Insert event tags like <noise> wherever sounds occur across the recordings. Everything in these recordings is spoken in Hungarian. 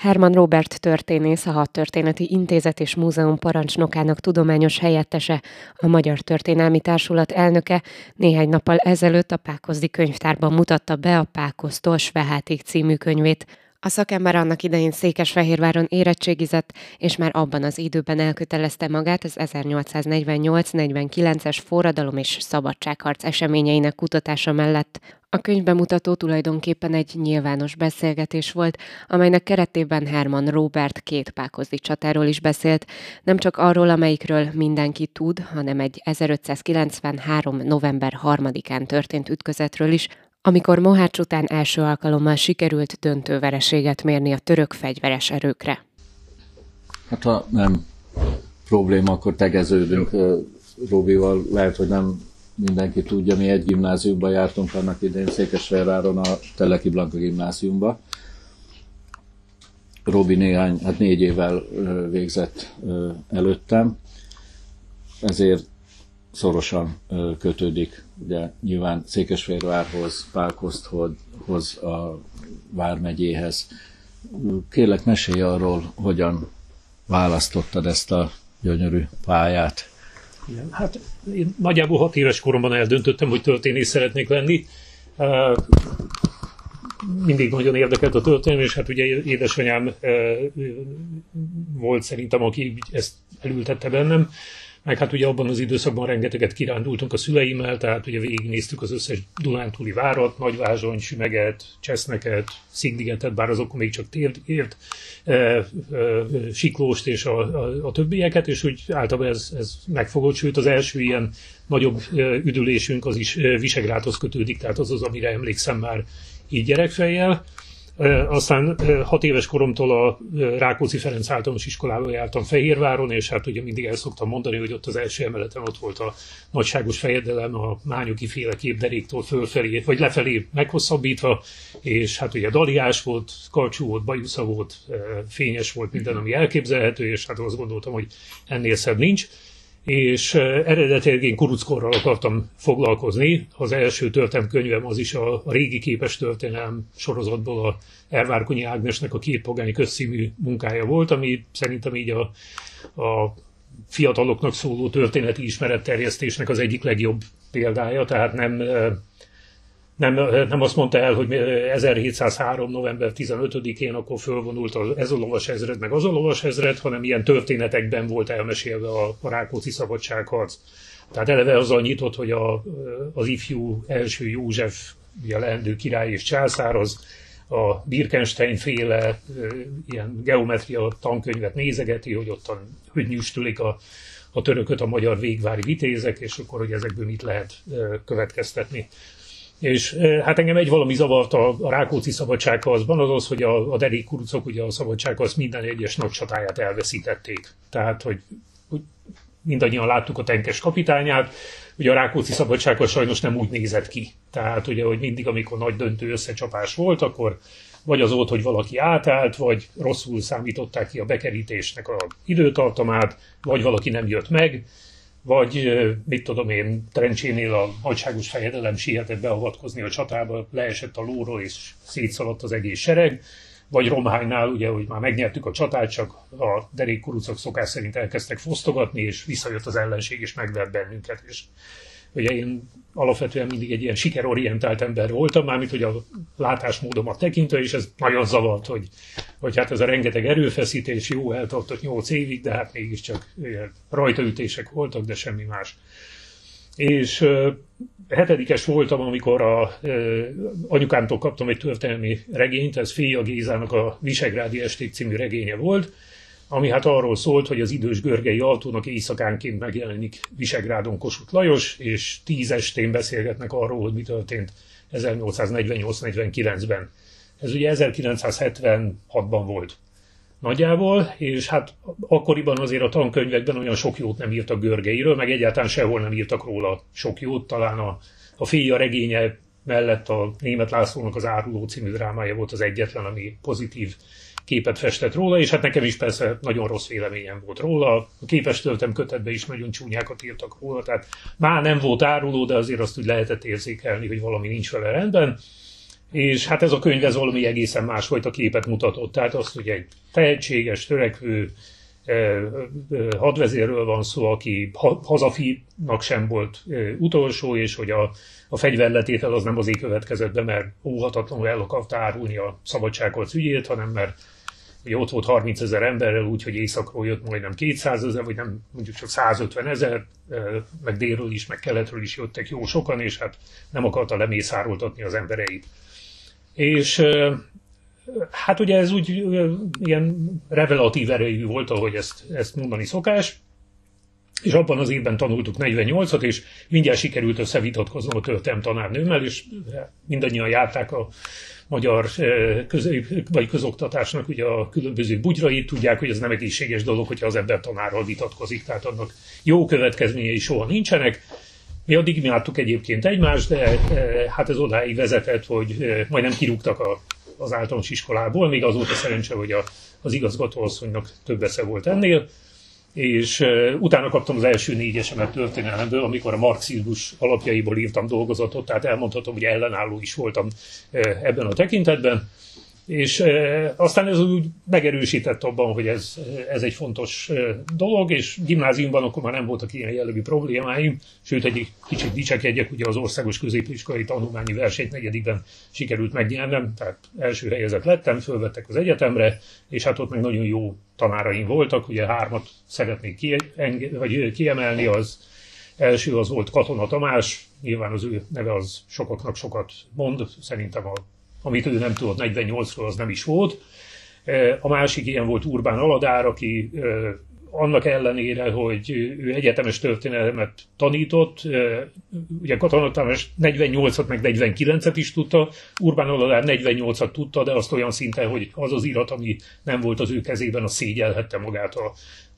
Herman Robert történész, a Hadtörténeti Intézet és Múzeum parancsnokának tudományos helyettese, a Magyar Történelmi Társulat elnöke néhány nappal ezelőtt a Pákozdi könyvtárban mutatta be a Pákoztól Svehátig című könyvét. A szakember annak idején Székesfehérváron érettségizett, és már abban az időben elkötelezte magát az 1848-49-es forradalom és szabadságharc eseményeinek kutatása mellett. A könyvbemutató tulajdonképpen egy nyilvános beszélgetés volt, amelynek keretében Herman Robert két pákozdi csatáról is beszélt, nem csak arról, amelyikről mindenki tud, hanem egy 1593. november 3-án történt ütközetről is, amikor Mohács után első alkalommal sikerült döntő vereséget mérni a török fegyveres erőkre. Hát ha nem probléma, akkor tegeződünk Robival. Lehet, hogy nem mindenki tudja, mi egy gimnáziumba jártunk annak idején Székesfehérváron a Teleki Blanka gimnáziumba. Robi néhány, hát négy évvel végzett előttem, ezért szorosan kötődik ugye nyilván Székesfehérvárhoz, Pálkoszthoz, a Vármegyéhez. Kérlek, mesélj arról, hogyan választottad ezt a gyönyörű pályát. Igen, hát én nagyjából hat éves koromban eldöntöttem, hogy történész szeretnék lenni. Mindig nagyon érdekelt a történelem, és hát ugye édesanyám volt szerintem, aki ezt elültette bennem meg hát ugye abban az időszakban rengeteget kirándultunk a szüleimmel, tehát ugye végignéztük az összes Dunántúli várat, Nagyvázsony, Sümeget, Cseszneket, Szigdigetet, bár azok még csak tért, ért, e, e, Siklóst és a, a, a többieket, és úgy általában ez, ez megfogott, sőt az első ilyen nagyobb üdülésünk az is Visegrádhoz kötődik, tehát az az, amire emlékszem már így gyerekfejjel. Aztán hat éves koromtól a Rákóczi Ferenc általános iskolába jártam Fehérváron, és hát ugye mindig el szoktam mondani, hogy ott az első emeleten ott volt a nagyságos fejedelem, a mányoki féle képderéktől fölfelé, vagy lefelé meghosszabbítva, és hát ugye daliás volt, karcsú volt, bajusza volt, fényes volt minden, ami elképzelhető, és hát azt gondoltam, hogy ennél szebb nincs és eredetileg én kuruckorral akartam foglalkozni. Az első könyvem az is a, régi képes történelem sorozatból a Ervárkonyi Ágnesnek a két pogány közszímű munkája volt, ami szerintem így a, a fiataloknak szóló történeti ismeretterjesztésnek az egyik legjobb példája, tehát nem nem, nem azt mondta el, hogy 1703. november 15-én akkor fölvonult az, ez a lovas ezred, meg az a lovas ezred, hanem ilyen történetekben volt elmesélve a, a Rákóczi szabadságharc. Tehát eleve azzal nyitott, hogy a, az ifjú első József, ugye leendő király és császár, az a Birkenstein féle ilyen geometria tankönyvet nézegeti, hogy ottan hogy nyüstülik a, a törököt a magyar végvári vitézek, és akkor, hogy ezekből mit lehet következtetni. És hát engem egy valami zavart a, a Rákóczi szabadságharcban, az az, hogy a, a derék kurucok ugye a szabadságharc minden egyes nagy csatáját elveszítették. Tehát, hogy, hogy mindannyian láttuk a tenkes kapitányát, ugye a Rákóczi szabadságharc sajnos nem úgy nézett ki. Tehát ugye, hogy mindig, amikor nagy döntő összecsapás volt, akkor vagy az volt, hogy valaki átállt, vagy rosszul számították ki a bekerítésnek a időtartamát, vagy valaki nem jött meg, vagy mit tudom én, Trencsénél a nagyságos fejedelem sietett beavatkozni a csatába, leesett a lóról és szétszaladt az egész sereg, vagy Romhánynál, ugye, hogy már megnyertük a csatát, csak a derékkurucok szokás szerint elkezdtek fosztogatni, és visszajött az ellenség, és megvert bennünket. És ugye én alapvetően mindig egy ilyen sikerorientált ember voltam, mármint hogy a látásmódomat tekintve, és ez nagyon zavart, hogy, hogy hát ez a rengeteg erőfeszítés jó eltartott nyolc évig, de hát mégiscsak rajtaütések voltak, de semmi más. És hetedikes voltam, amikor a, uh, anyukámtól kaptam egy történelmi regényt, ez Féja Gézának a Visegrádi Esték című regénye volt, ami hát arról szólt, hogy az idős Görgei Altónak éjszakánként megjelenik Visegrádon Kossuth Lajos, és tíz estén beszélgetnek arról, hogy mi történt 1848-49-ben. Ez ugye 1976-ban volt nagyjából, és hát akkoriban azért a tankönyvekben olyan sok jót nem írtak Görgeiről, meg egyáltalán sehol nem írtak róla sok jót, talán a, a fia regénye mellett a Német Lászlónak az Áruló című drámája volt az egyetlen, ami pozitív képet festett róla, és hát nekem is persze nagyon rossz véleményem volt róla. A képes töltem kötetbe is nagyon csúnyákat írtak róla, tehát már nem volt áruló, de azért azt úgy lehetett érzékelni, hogy valami nincs vele rendben. És hát ez a könyv ez valami egészen másfajta képet mutatott. Tehát azt, hogy egy tehetséges, törekvő hadvezérről van szó, aki hazafinak sem volt utolsó, és hogy a, a fegyverletétel az nem azért következett be, mert óhatatlanul el akarta árulni a szabadságharc ügyét, hanem mert ugye ott volt 30 ezer emberrel, úgyhogy északról jött majdnem 200 ezer, vagy nem mondjuk csak 150 ezer, meg délről is, meg keletről is jöttek jó sokan, és hát nem akarta lemészároltatni az embereit. És hát ugye ez úgy ilyen revelatív erejű volt, ahogy ezt, ezt mondani szokás, és abban az évben tanultuk 48-at, és mindjárt sikerült összevitatkoznom a történelem tanárnőmmel, és mindannyian járták a magyar közép, vagy közoktatásnak ugye a különböző bugyrait, tudják, hogy ez nem egészséges dolog, hogyha az ember tanárral vitatkozik, tehát annak jó következményei soha nincsenek. Mi addig imádtuk egyébként egymást, de hát ez odáig vezetett, hogy majdnem kirúgtak a, az általános iskolából, még az volt a szerencse, hogy a, az igazgatóasszonynak több esze volt ennél és utána kaptam az első négyesemet történelemből, amikor a marxizmus alapjaiból írtam dolgozatot, tehát elmondhatom, hogy ellenálló is voltam ebben a tekintetben. És e, aztán ez úgy megerősített abban, hogy ez, ez egy fontos dolog, és gimnáziumban akkor már nem voltak ilyen jellegű problémáim, sőt egy kicsit dicsekedjek, ugye az országos középiskolai tanulmányi versenyt negyedikben sikerült megnyernem, tehát első helyezett lettem, fölvettek az egyetemre, és hát ott meg nagyon jó tanáraim voltak, ugye hármat szeretnék ki, vagy kiemelni, az első az volt Katona Tamás, nyilván az ő neve az sokaknak sokat mond, szerintem a amit ő nem tudott 48-ról, az nem is volt. E, a másik ilyen volt Urbán Aladár, aki e, annak ellenére, hogy ő egyetemes történelmet tanított, e, ugye Katona Tamás 48-at meg 49-et is tudta, Urbán Aladár 48-at tudta, de azt olyan szinten, hogy az az irat, ami nem volt az ő kezében, az szégyelhette magát a,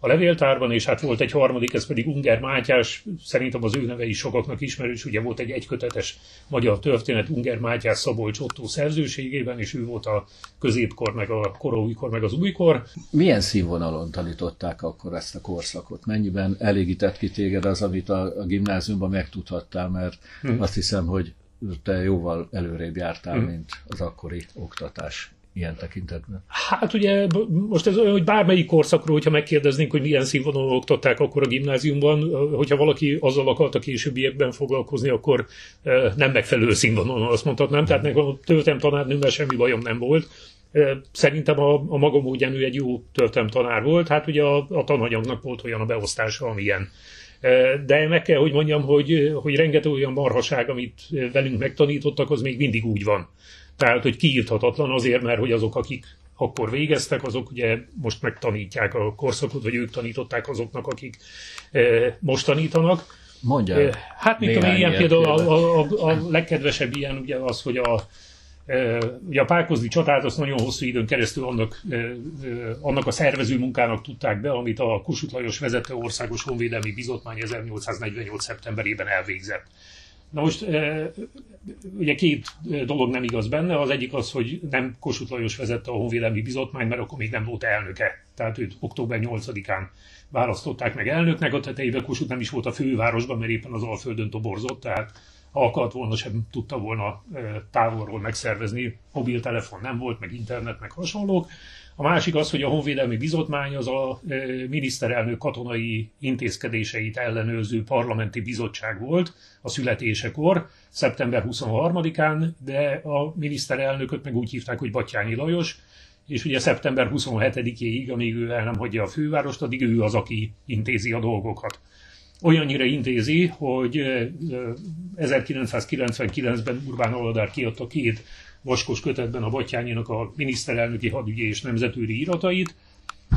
a levéltárban, és hát volt egy harmadik, ez pedig Unger Mátyás, szerintem az ő neve is sokaknak ismerős, ugye volt egy egykötetes magyar történet Unger Mátyás Szabolcs Otto szerzőségében, és ő volt a középkor, meg a koróikor, meg az újkor. Milyen színvonalon tanították akkor ezt a korszakot? Mennyiben elégített ki téged az, amit a, a gimnáziumban megtudhattál, mert hmm. azt hiszem, hogy te jóval előrébb jártál, hmm. mint az akkori oktatás ilyen tekintetben? Hát ugye most ez olyan, hogy bármelyik korszakról, hogyha megkérdeznénk, hogy milyen színvonalon oktatták akkor a gimnáziumban, hogyha valaki azzal akarta későbbiekben foglalkozni, akkor nem megfelelő színvonalon azt mondhatnám. Tehát nekem a töltem tanárnőmmel semmi bajom nem volt. Szerintem a, a maga módján egy jó töltem tanár volt, hát ugye a, a tananyagnak volt olyan a beosztása, amilyen. De meg kell, hogy mondjam, hogy, hogy rengeteg olyan marhaság, amit velünk megtanítottak, az még mindig úgy van. Tehát, hogy kiírthatatlan azért, mert hogy azok, akik akkor végeztek, azok ugye most megtanítják a korszakot, vagy ők tanították azoknak, akik most tanítanak. Mondja. Hát, mit tudom, ilyen például a, a, a legkedvesebb ilyen ugye az, hogy a, ugye a Pálkozdi csatát azt nagyon hosszú időn keresztül annak, annak a szervező munkának tudták be, amit a Kossuth Lajos vezette Országos Honvédelmi Bizotmány 1848. szeptemberében elvégzett. Na most ugye két dolog nem igaz benne, az egyik az, hogy nem Kossuth Lajos vezette a Honvédelmi Bizottmány, mert akkor még nem volt elnöke. Tehát őt október 8-án választották meg elnöknek, a tetejében Kossuth nem is volt a fővárosban, mert éppen az Alföldön toborzott, tehát ha akart volna, sem tudta volna távolról megszervezni, mobiltelefon nem volt, meg internet, meg hasonlók. A másik az, hogy a Honvédelmi Bizottmány az a miniszterelnök katonai intézkedéseit ellenőrző parlamenti bizottság volt a születésekor, szeptember 23-án, de a miniszterelnököt meg úgy hívták, hogy Batyányi Lajos, és ugye szeptember 27-éig, amíg ő el nem hagyja a fővárost, addig ő az, aki intézi a dolgokat. Olyannyira intézi, hogy 1999-ben Urbán Oladár kiadta két vaskos kötetben a Batyányinak a miniszterelnöki hadügyi és nemzetőri iratait.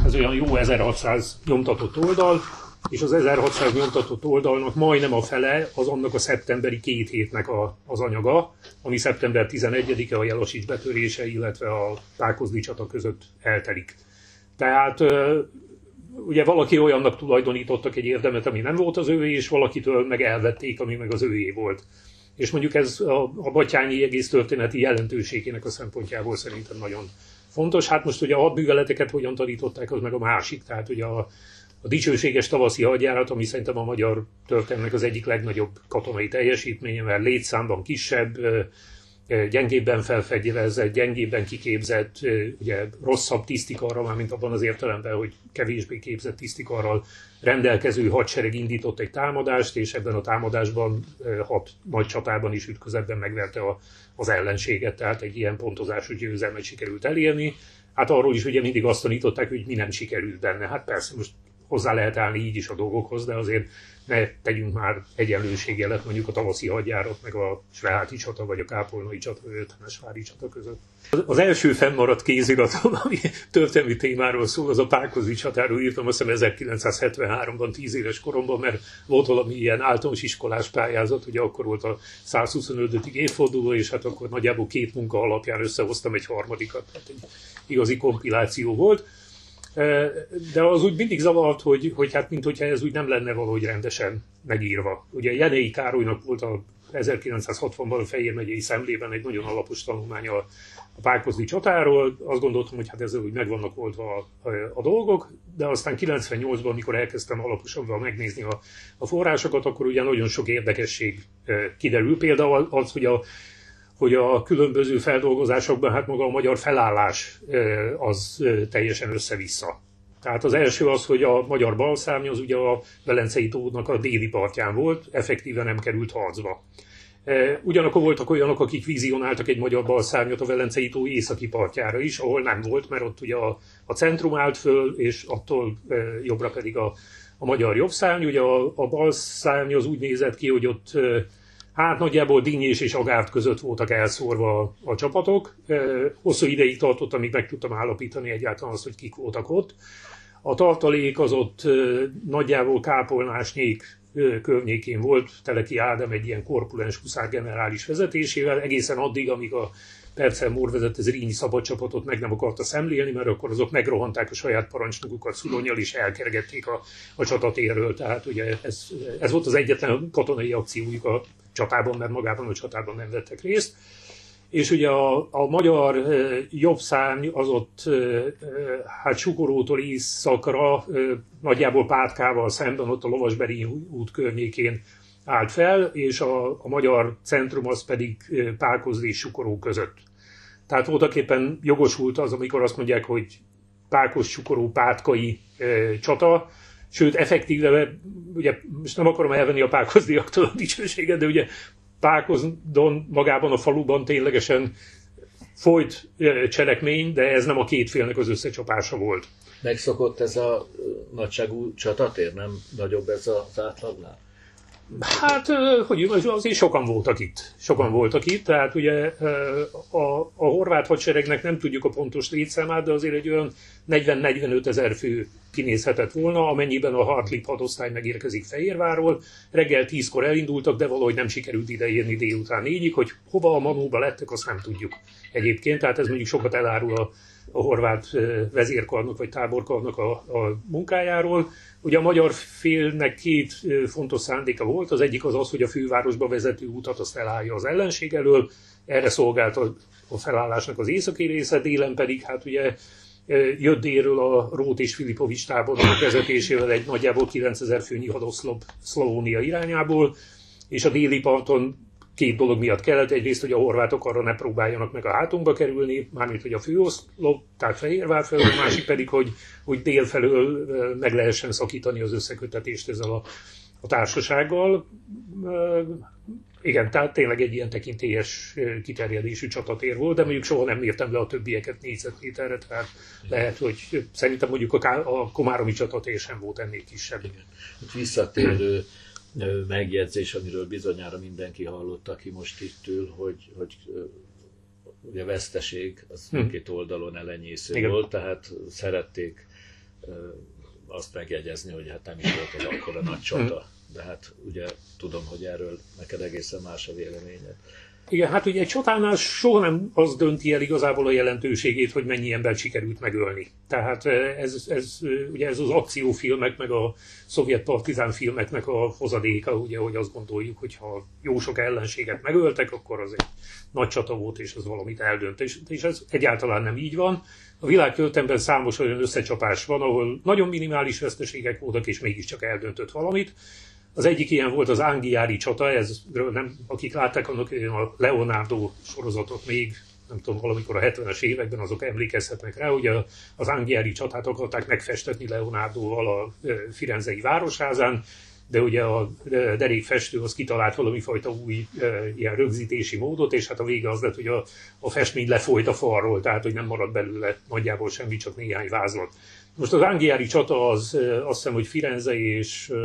Ez olyan jó 1600 nyomtatott oldal, és az 1600 nyomtatott oldalnak majdnem a fele az annak a szeptemberi két hétnek a, az anyaga, ami szeptember 11-e a Jelosics betörése, illetve a Tákozdi csata között eltelik. Tehát ugye valaki olyannak tulajdonítottak egy érdemet, ami nem volt az ővé, és valakitől meg elvették, ami meg az ővé volt. és mondjuk ez a, a Batyányi egész történeti jelentőségének a szempontjából szerintem nagyon fontos. Hát most ugye a hadműveleteket hogyan tanították, az meg a másik. Tehát ugye a, a dicsőséges tavaszi hadjárat, ami szerintem a magyar történelmek az egyik legnagyobb katonai teljesítménye, mert létszámban kisebb, gyengébben felfegyverezett, gyengébben kiképzett, ugye rosszabb tisztikarra, már mint abban az értelemben, hogy kevésbé képzett tisztikarral rendelkező hadsereg indított egy támadást, és ebben a támadásban hat nagy csatában is ütközetben megverte a, az ellenséget, tehát egy ilyen pontozásos győzelmet sikerült elérni. Hát arról is ugye mindig azt tanították, hogy mi nem sikerült benne. Hát persze most hozzá lehet állni így is a dolgokhoz, de azért ne tegyünk már egyenlőségjelet mondjuk a tavaszi hadjárat, meg a Sváti csata, vagy a Kápolnai csata, vagy a 50 csata között. Az első fennmaradt kéziratom, <laughs> ami történelmi témáról szól, az a Pákozi csatáról írtam, azt hiszem 1973-ban, 10 éves koromban, mert volt valami ilyen általános iskolás pályázat, ugye akkor volt a 125. évforduló, és hát akkor nagyjából két munka alapján összehoztam egy harmadikat, tehát egy igazi kompiláció volt de az úgy mindig zavart, hogy, hogy hát mint hogyha ez úgy nem lenne valahogy rendesen megírva. Ugye Jenei Károlynak volt a 1960-ban a Fejér megyei szemlében egy nagyon alapos tanulmánya a, Párkozdi csatáról. Azt gondoltam, hogy hát ezzel úgy meg vannak oldva a, a, a dolgok, de aztán 98-ban, amikor elkezdtem alaposabban megnézni a, a forrásokat, akkor ugye nagyon sok érdekesség kiderül. Például az, hogy a hogy a különböző feldolgozásokban hát maga a magyar felállás az teljesen össze-vissza. Tehát az első az, hogy a magyar balszárny az ugye a Velencei tónak a déli partján volt, effektíve nem került harcba. Ugyanakkor voltak olyanok, akik vizionáltak egy magyar balszárnyat a Velencei tó északi partjára is, ahol nem volt, mert ott ugye a, a centrum állt föl, és attól jobbra pedig a, a magyar jobbszárny. Ugye a, a balszárny az úgy nézett ki, hogy ott Hát nagyjából Dinnyés és Agárt között voltak elszórva a, a csapatok. Hosszú ideig tartott, amíg meg tudtam állapítani egyáltalán azt, hogy kik voltak ott. A tartalék az ott nagyjából kápolnásnyék környékén volt, Teleki Ádám egy ilyen korpulens huszárgenerális vezetésével, egészen addig, amíg a Percel Mór vezette Zrínyi szabadcsapatot meg nem akarta szemlélni, mert akkor azok megrohanták a saját parancsnokukat Szulonyal, és elkergették a, a csatatérről. Tehát ugye ez, ez volt az egyetlen katonai akciójuk a csatában, mert magában a csatában nem vettek részt. És ugye a, a magyar jobb szárny az ott hát Sukorótól északra, nagyjából Pátkával szemben, ott a Lovasberi út környékén állt fel, és a, a magyar centrum az pedig Pálkozdi és Sukoró között. Tehát voltak éppen jogosult az, amikor azt mondják, hogy Pákos, Sukoró, Pátkai e, csata, sőt, effektíve, ugye most nem akarom elvenni a Pákozdiaktól a dicsőséget, de ugye Pákozdon magában a faluban ténylegesen folyt cselekmény, de ez nem a két félnek az összecsapása volt. Megszokott ez a nagyságú csatatér, nem nagyobb ez az átlagnál? Hát, hogy azért sokan voltak itt. Sokan voltak itt, tehát ugye a, a horvát hadseregnek nem tudjuk a pontos létszámát, de azért egy olyan 40-45 ezer fő kinézhetett volna, amennyiben a Hartlip hadosztály megérkezik Fehérvárról. Reggel 10-kor elindultak, de valahogy nem sikerült ideérni délután négyig, hogy hova a Manóba lettek, azt nem tudjuk egyébként. Tehát ez mondjuk sokat elárul a, a horvát vezérkarnak vagy táborkarnak a, a munkájáról. Ugye a magyar félnek két fontos szándéka volt, az egyik az az, hogy a fővárosba vezető utat azt elállja az ellenség elől, erre szolgált a, a felállásnak az északi része, délen pedig hát ugye jött délről a Rót és Filipovics tábornok vezetésével egy nagyjából 9000 főnyi hadoszlop Szlónia irányából, és a déli parton két dolog miatt kellett. Egyrészt, hogy a horvátok arra ne próbáljanak meg a hátunkba kerülni, mármint, hogy a főoszlop, tehát Fehérvár felől, a másik pedig, hogy, hogy dél felől meg lehessen szakítani az összekötetést ezzel a, a társasággal. Igen, tehát tényleg egy ilyen tekintélyes kiterjedésű csatatér volt, de mondjuk soha nem mértem le a többieket négyzetméterre, tehát lehet, hogy szerintem mondjuk a, a komáromi csatatér sem volt ennél kisebb. Igen. Visszatérő megjegyzés, amiről bizonyára mindenki hallott, aki most itt ül, hogy, hogy ugye a veszteség az hm. két oldalon elenyésző Igen. volt, tehát szerették azt megjegyezni, hogy hát nem is volt az akkor a nagy csata. Hm. De hát ugye tudom, hogy erről neked egészen más a véleményed. Igen, hát ugye egy csatánál soha nem az dönti el igazából a jelentőségét, hogy mennyi ember sikerült megölni. Tehát ez, ez, ugye ez az akciófilmek, meg a szovjet partizán filmeknek a hozadéka, ugye, hogy azt gondoljuk, hogy ha jó sok ellenséget megöltek, akkor az egy nagy csata volt, és az valamit eldönt. És, és ez egyáltalán nem így van. A világ történelemben számos olyan összecsapás van, ahol nagyon minimális veszteségek voltak, és mégiscsak eldöntött valamit. Az egyik ilyen volt az Angiári csata, ez, nem, akik látták annak a Leonardo sorozatot még, nem tudom, valamikor a 70-es években azok emlékezhetnek rá, hogy az Angiári csatát akarták megfestetni Leonardoval a Firenzei városházán, de ugye a derékfestő az kitalált valami fajta új ilyen rögzítési módot, és hát a vége az lett, hogy a, a festmény lefolyt a falról, tehát hogy nem maradt belőle nagyjából semmi, csak néhány vázlat. Most az Angiári csata az azt hiszem, hogy Firenze és uh,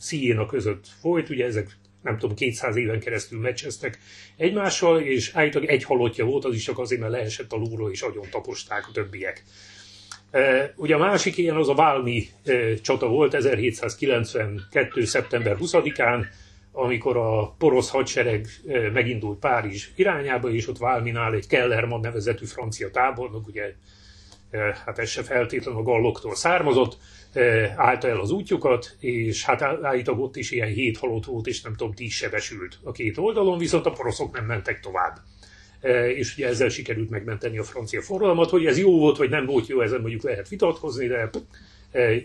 Siena között folyt, ugye ezek nem tudom, 200 éven keresztül meccseztek egymással, és állítólag egy halottja volt, az is csak azért, mert leesett a lúról, és agyon taposták a többiek. Ugye a másik ilyen az a Válmi csata volt 1792. szeptember 20-án, amikor a porosz hadsereg megindult Párizs irányába, és ott Válminál egy Kellerman nevezetű francia tábornok, ugye hát ez se feltétlenül a galloktól származott, állta el az útjukat, és hát állítólag ott is ilyen hét halott volt, és nem tudom, tíz sebesült a két oldalon, viszont a poroszok nem mentek tovább. És ugye ezzel sikerült megmenteni a francia forradalmat, hogy ez jó volt, vagy nem volt jó, ezen mondjuk lehet vitatkozni, de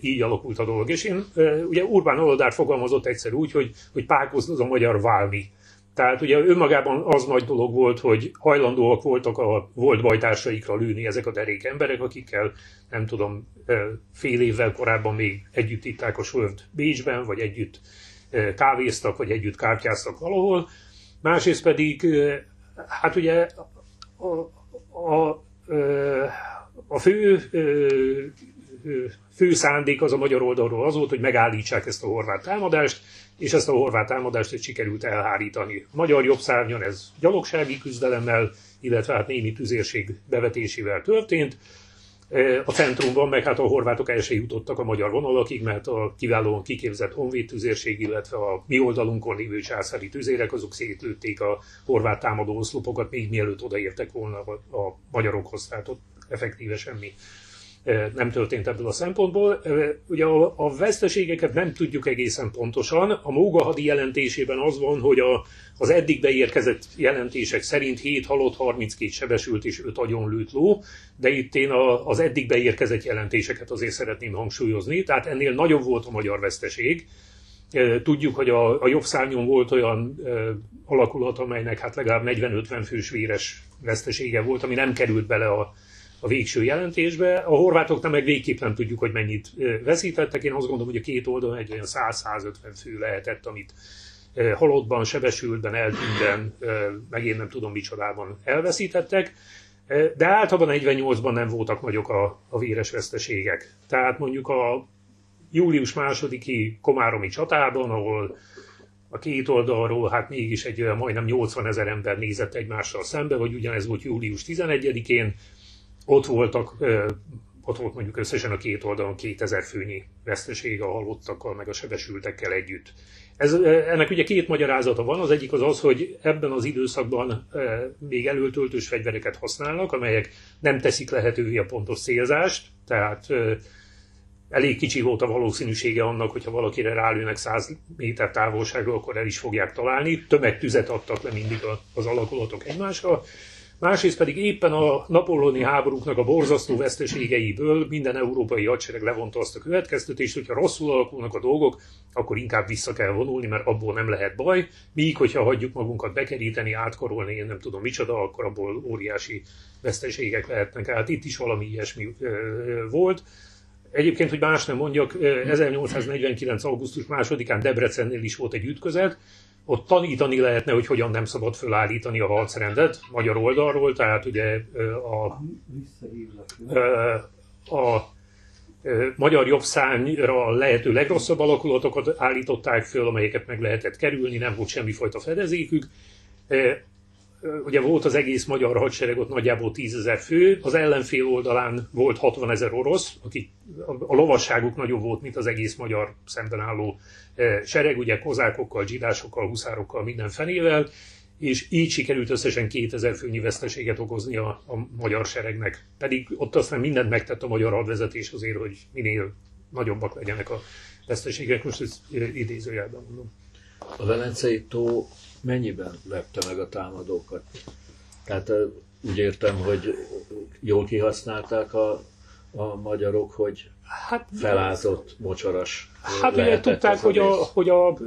így alakult a dolog. És én, ugye Urbán Oldár fogalmazott egyszer úgy, hogy, hogy pákozd az a magyar válni tehát ugye önmagában az nagy dolog volt, hogy hajlandóak voltak a volt bajtársaikra lőni ezek a derék emberek, akikkel nem tudom, fél évvel korábban még együtt itták a sört Bécsben, vagy együtt kávéztak, vagy együtt kártyáztak valahol. Másrészt pedig, hát ugye a, a, a fő fő szándék az a magyar oldalról az volt, hogy megállítsák ezt a horvát támadást, és ezt a horvát támadást egy sikerült elhárítani. Magyar jobbszárnyon ez gyalogsági küzdelemmel, illetve hát némi tüzérség bevetésével történt. A centrumban meg hát a horvátok el se jutottak a magyar vonalakig, mert a kiválóan kiképzett honvéd tüzérség, illetve a mi oldalunkon lévő császári tüzérek, azok szétlőtték a horvát támadó oszlopokat, még mielőtt odaértek volna a magyarokhoz, tehát ott effektíve semmi nem történt ebből a szempontból. Ugye a, a veszteségeket nem tudjuk egészen pontosan. A Móga hadi jelentésében az van, hogy a, az eddig beérkezett jelentések szerint 7 halott, 32 sebesült és 5 agyonlőtt ló, de itt én a, az eddig beérkezett jelentéseket azért szeretném hangsúlyozni, tehát ennél nagyobb volt a magyar veszteség. Tudjuk, hogy a, a jobb szárnyon volt olyan e, alakulat, amelynek hát legalább 40-50 fős véres vesztesége volt, ami nem került bele a, a végső jelentésbe. A horvátoknál meg végképp nem tudjuk, hogy mennyit veszítettek. Én azt gondolom, hogy a két oldalon egy olyan 100-150 fő lehetett, amit halottban, sebesültben, eltűnben, meg én nem tudom micsodában elveszítettek. De általában 48-ban nem voltak nagyok a, a véres veszteségek. Tehát mondjuk a július másodiki Komáromi csatában, ahol a két oldalról hát mégis egy olyan majdnem 80 ezer ember nézett egymással szembe, vagy ugyanez volt július 11-én, ott voltak, ott volt mondjuk összesen a két oldalon 2000 főnyi veszteség a halottakkal, meg a sebesültekkel együtt. Ez, ennek ugye két magyarázata van, az egyik az az, hogy ebben az időszakban még előtöltős fegyvereket használnak, amelyek nem teszik lehetővé a pontos célzást, tehát elég kicsi volt a valószínűsége annak, hogyha valakire rálőnek 100 méter távolságról, akkor el is fogják találni. Tömegtüzet adtak le mindig az alakulatok egymásra másrészt pedig éppen a napolóni háborúknak a borzasztó veszteségeiből minden európai hadsereg levonta azt a következtetést, hogy ha rosszul alakulnak a dolgok, akkor inkább vissza kell vonulni, mert abból nem lehet baj, míg hogyha hagyjuk magunkat bekeríteni, átkorolni, én nem tudom micsoda, akkor abból óriási veszteségek lehetnek. Hát itt is valami ilyesmi volt. Egyébként, hogy más nem mondjak, 1849. augusztus másodikán Debrecennél is volt egy ütközet, ott tanítani lehetne, hogy hogyan nem szabad fölállítani a harcrendet magyar oldalról, tehát ugye a, a, a magyar jobbszányra a lehető legrosszabb alakulatokat állították föl, amelyeket meg lehetett kerülni, nem volt semmifajta fedezékük ugye volt az egész magyar hadsereg, ott nagyjából 10 ezer fő, az ellenfél oldalán volt 60 ezer orosz, akik a lovasságuk nagyobb volt, mint az egész magyar szemben álló sereg, ugye kozákokkal, zsidásokkal, huszárokkal, minden fenével, és így sikerült összesen 2000 főnyi veszteséget okozni a, a magyar seregnek. Pedig ott aztán mindent megtett a magyar hadvezetés azért, hogy minél nagyobbak legyenek a veszteségek, most ezt idézőjelben mondom. A Velencei tó mennyiben lepte meg a támadókat? Tehát úgy értem, hogy jól kihasználták a, a magyarok, hogy hát, felázott, mocsaras Hát ugye tudták, hogy a, hogy, a,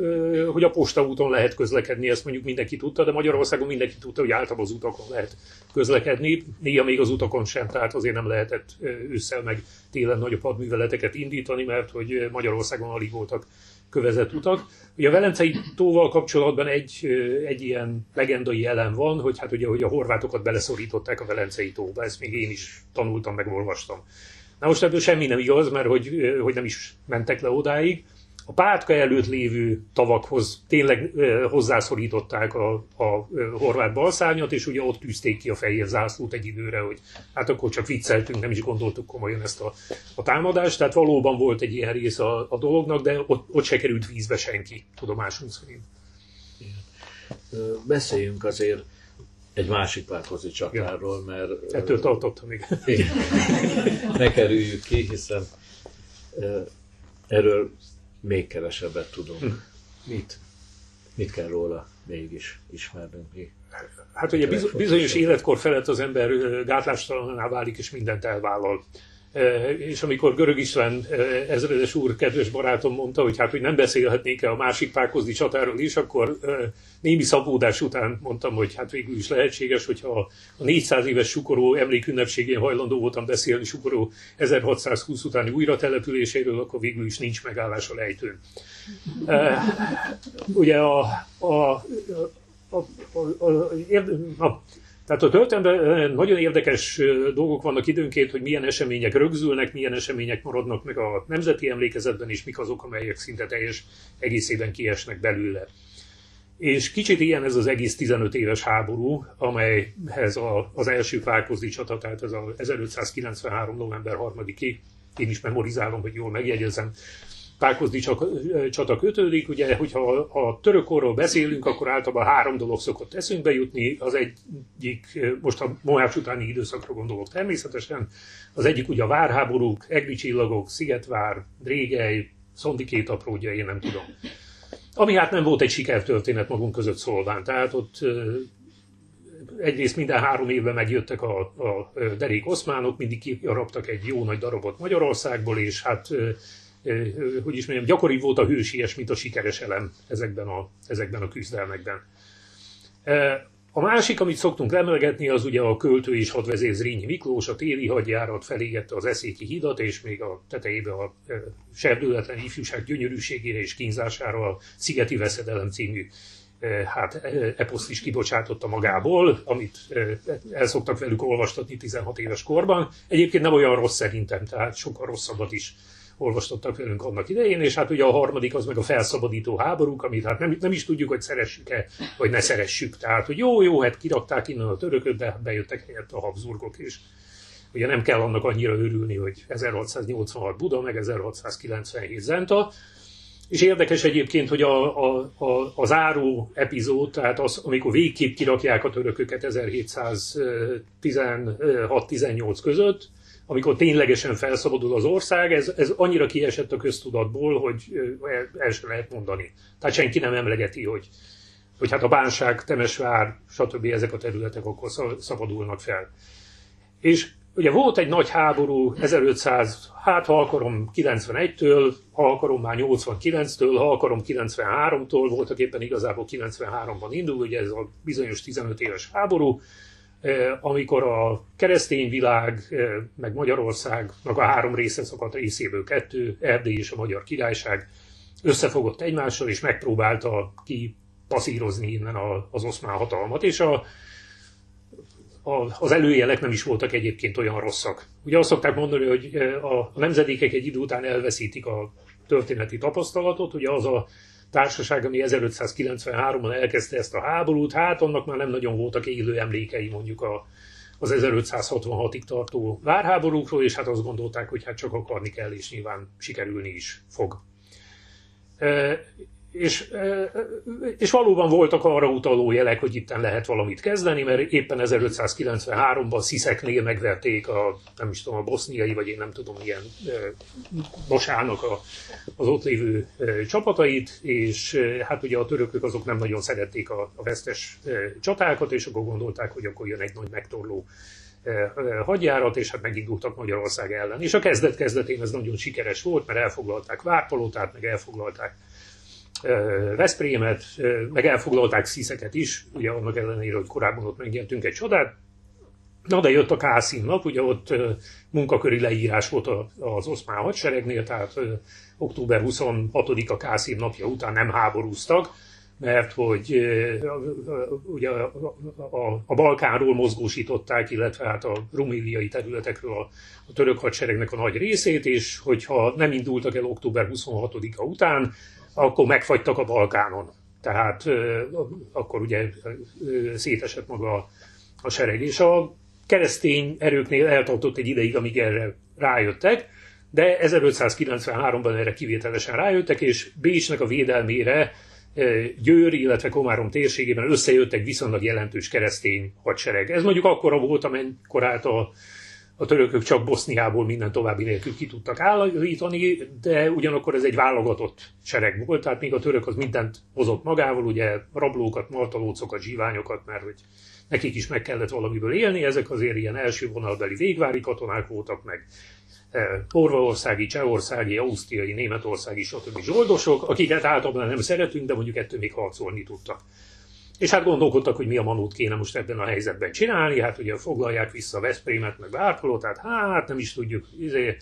hogy a postaúton lehet közlekedni, ezt mondjuk mindenki tudta, de Magyarországon mindenki tudta, hogy általában az utakon lehet közlekedni, néha még az utakon sem, tehát azért nem lehetett ősszel meg télen nagyobb hadműveleteket indítani, mert hogy Magyarországon alig voltak kövezett utak. Ugye a Velencei tóval kapcsolatban egy, egy ilyen legendai elem van, hogy hát ugye hogy a horvátokat beleszorították a Velencei tóba, ezt még én is tanultam, meg olvastam. Na most ebből semmi nem igaz, mert hogy, hogy nem is mentek le odáig. A pátka előtt lévő tavakhoz tényleg hozzászorították a, a horvát balszárnyat, és ugye ott tűzték ki a fehér zászlót egy időre, hogy hát akkor csak vicceltünk, nem is gondoltuk komolyan ezt a, a támadást, tehát valóban volt egy ilyen rész a, a dolognak, de ott, ott se került vízbe senki, tudomásunk szerint. Beszéljünk azért egy másik párthozi csatáról, mert... Ettől tartottam, még. Ne kerüljük ki, hiszen erről még kevesebbet tudunk. Hm. Mit? Mit kell róla mégis ismernünk mi? Hát ugye bizonyos életkor felett az ember gátlástalaná válik, és mindent elvállal. És amikor Görög István ezredes úr, kedves barátom mondta, hogy hát, hogy nem beszélhetnék-e a másik Pákozdi csatáról is, akkor némi szabódás után mondtam, hogy hát végül is lehetséges, hogyha a 400 éves Sukoró emlékünnepségén hajlandó voltam beszélni Sukoró 1620 utáni újratelepüléséről, akkor végül is nincs megállás a lejtőn. Ugye a, a, a, a, a, a, a tehát a történelemben nagyon érdekes dolgok vannak időnként, hogy milyen események rögzülnek, milyen események maradnak meg a nemzeti emlékezetben, és mik azok, amelyek szinte teljes egészében kiesnek belőle. És kicsit ilyen ez az egész 15 éves háború, amelyhez a, az első Fákozdi csata, tehát ez a 1593. november 3-i, én is memorizálom, hogy jól megjegyezem, Párkozdi csata kötődik. Ugye, hogyha a törökkorról beszélünk, akkor általában három dolog szokott eszünkbe jutni. Az egyik, most a Mohács utáni időszakra gondolok természetesen, az egyik ugye a várháborúk, egri csillagok, Szigetvár, Drégely, Szondi két apródja, én nem tudom. Ami hát nem volt egy sikertörténet magunk között szólván. Tehát ott egyrészt minden három évben megjöttek a, a derék oszmánok, mindig kiaraptak egy jó nagy darabot Magyarországból, és hát hogy is mondjam, gyakori volt a hősies, mint a sikeres elem ezekben a, ezekben a küzdelmekben. A másik, amit szoktunk emlegetni, az ugye a költő és hadvezér Zrínyi Miklós, a téli hadjárat felégette az eszéki hidat, és még a tetejébe a serdületlen ifjúság gyönyörűségére és kínzására a Szigeti Veszedelem című hát eposzt is kibocsátotta magából, amit el szoktak velük olvastatni 16 éves korban. Egyébként nem olyan rossz szerintem, tehát sokkal rosszabbat is olvastottak velünk annak idején, és hát ugye a harmadik az meg a felszabadító háborúk, amit hát nem, nem is tudjuk, hogy szeressük-e, vagy ne szeressük. Tehát, hogy jó, jó, hát kirakták innen a törököt, de bejöttek helyett a Habsburgok is. Ugye nem kell annak annyira örülni, hogy 1686 Buda, meg 1697 Zenta, és érdekes egyébként, hogy a, a, a, a záró epizód, tehát az, amikor végképp kirakják a törököket 1716-18 között, amikor ténylegesen felszabadul az ország, ez, ez annyira kiesett a köztudatból, hogy el sem lehet mondani. Tehát senki nem emlegeti, hogy, hogy hát a Bánság, Temesvár, stb. ezek a területek akkor szabadulnak fel. És ugye volt egy nagy háború 1500, hát ha akarom 91-től, ha akarom már 89-től, ha akarom 93-tól, voltak éppen igazából 93-ban indul, ugye ez a bizonyos 15 éves háború, amikor a keresztény világ, meg Magyarországnak a három része szakadt részéből kettő, Erdély és a Magyar Királyság összefogott egymással, és megpróbálta ki passzírozni innen az oszmán hatalmat, és a, a, az előjelek nem is voltak egyébként olyan rosszak. Ugye azt szokták mondani, hogy a nemzedékek egy idő után elveszítik a történeti tapasztalatot, ugye az a társaság, ami 1593-ban elkezdte ezt a háborút, hát annak már nem nagyon voltak élő emlékei mondjuk a, az 1566-ig tartó várháborúkról, és hát azt gondolták, hogy hát csak akarni kell, és nyilván sikerülni is fog. És, és valóban voltak arra utaló jelek, hogy itt lehet valamit kezdeni, mert éppen 1593-ban Sziszeknél megverték a, nem is tudom, a boszniai, vagy én nem tudom, milyen Bosának a, az ott lévő csapatait, és hát ugye a törökök azok nem nagyon szerették a, a vesztes csatákat, és akkor gondolták, hogy akkor jön egy nagy megtorló hadjárat, és hát megindultak Magyarország ellen. És a kezdet-kezdetén ez nagyon sikeres volt, mert elfoglalták Várpalotát, meg elfoglalták Veszprémet, meg elfoglalták Sziszeket is, ugye annak ellenére, hogy korábban ott megnyertünk egy csodát. Na de jött a Kászin nap, ugye ott munkaköri leírás volt az oszmán hadseregnél, tehát október 26-a Kászin napja után nem háborúztak, mert hogy ugye a, a, a Balkánról mozgósították, illetve hát a rumíliai területekről a, a török hadseregnek a nagy részét, és hogyha nem indultak el október 26-a után, akkor megfagytak a Balkánon. Tehát akkor ugye szétesett maga a sereg. És a keresztény erőknél eltartott egy ideig, amíg erre rájöttek, de 1593-ban erre kivételesen rájöttek, és Bécsnek a védelmére Győr, illetve Komárom térségében összejött egy viszonylag jelentős keresztény hadsereg. Ez mondjuk akkora volt, amennyikorát a a törökök csak Boszniából minden további nélkül ki tudtak állítani, de ugyanakkor ez egy válogatott sereg volt, tehát még a török az mindent hozott magával, ugye rablókat, martalócokat, zsíványokat, mert hogy nekik is meg kellett valamiből élni, ezek azért ilyen első vonalbeli végvári katonák voltak, meg e, orvaországi, csehországi, ausztriai, németországi, stb. zsoldosok, akiket általában nem szeretünk, de mondjuk ettől még harcolni tudtak. És hát gondolkodtak, hogy mi a manót kéne most ebben a helyzetben csinálni, hát ugye foglalják vissza Veszprémet, meg tehát hát nem is tudjuk, izé.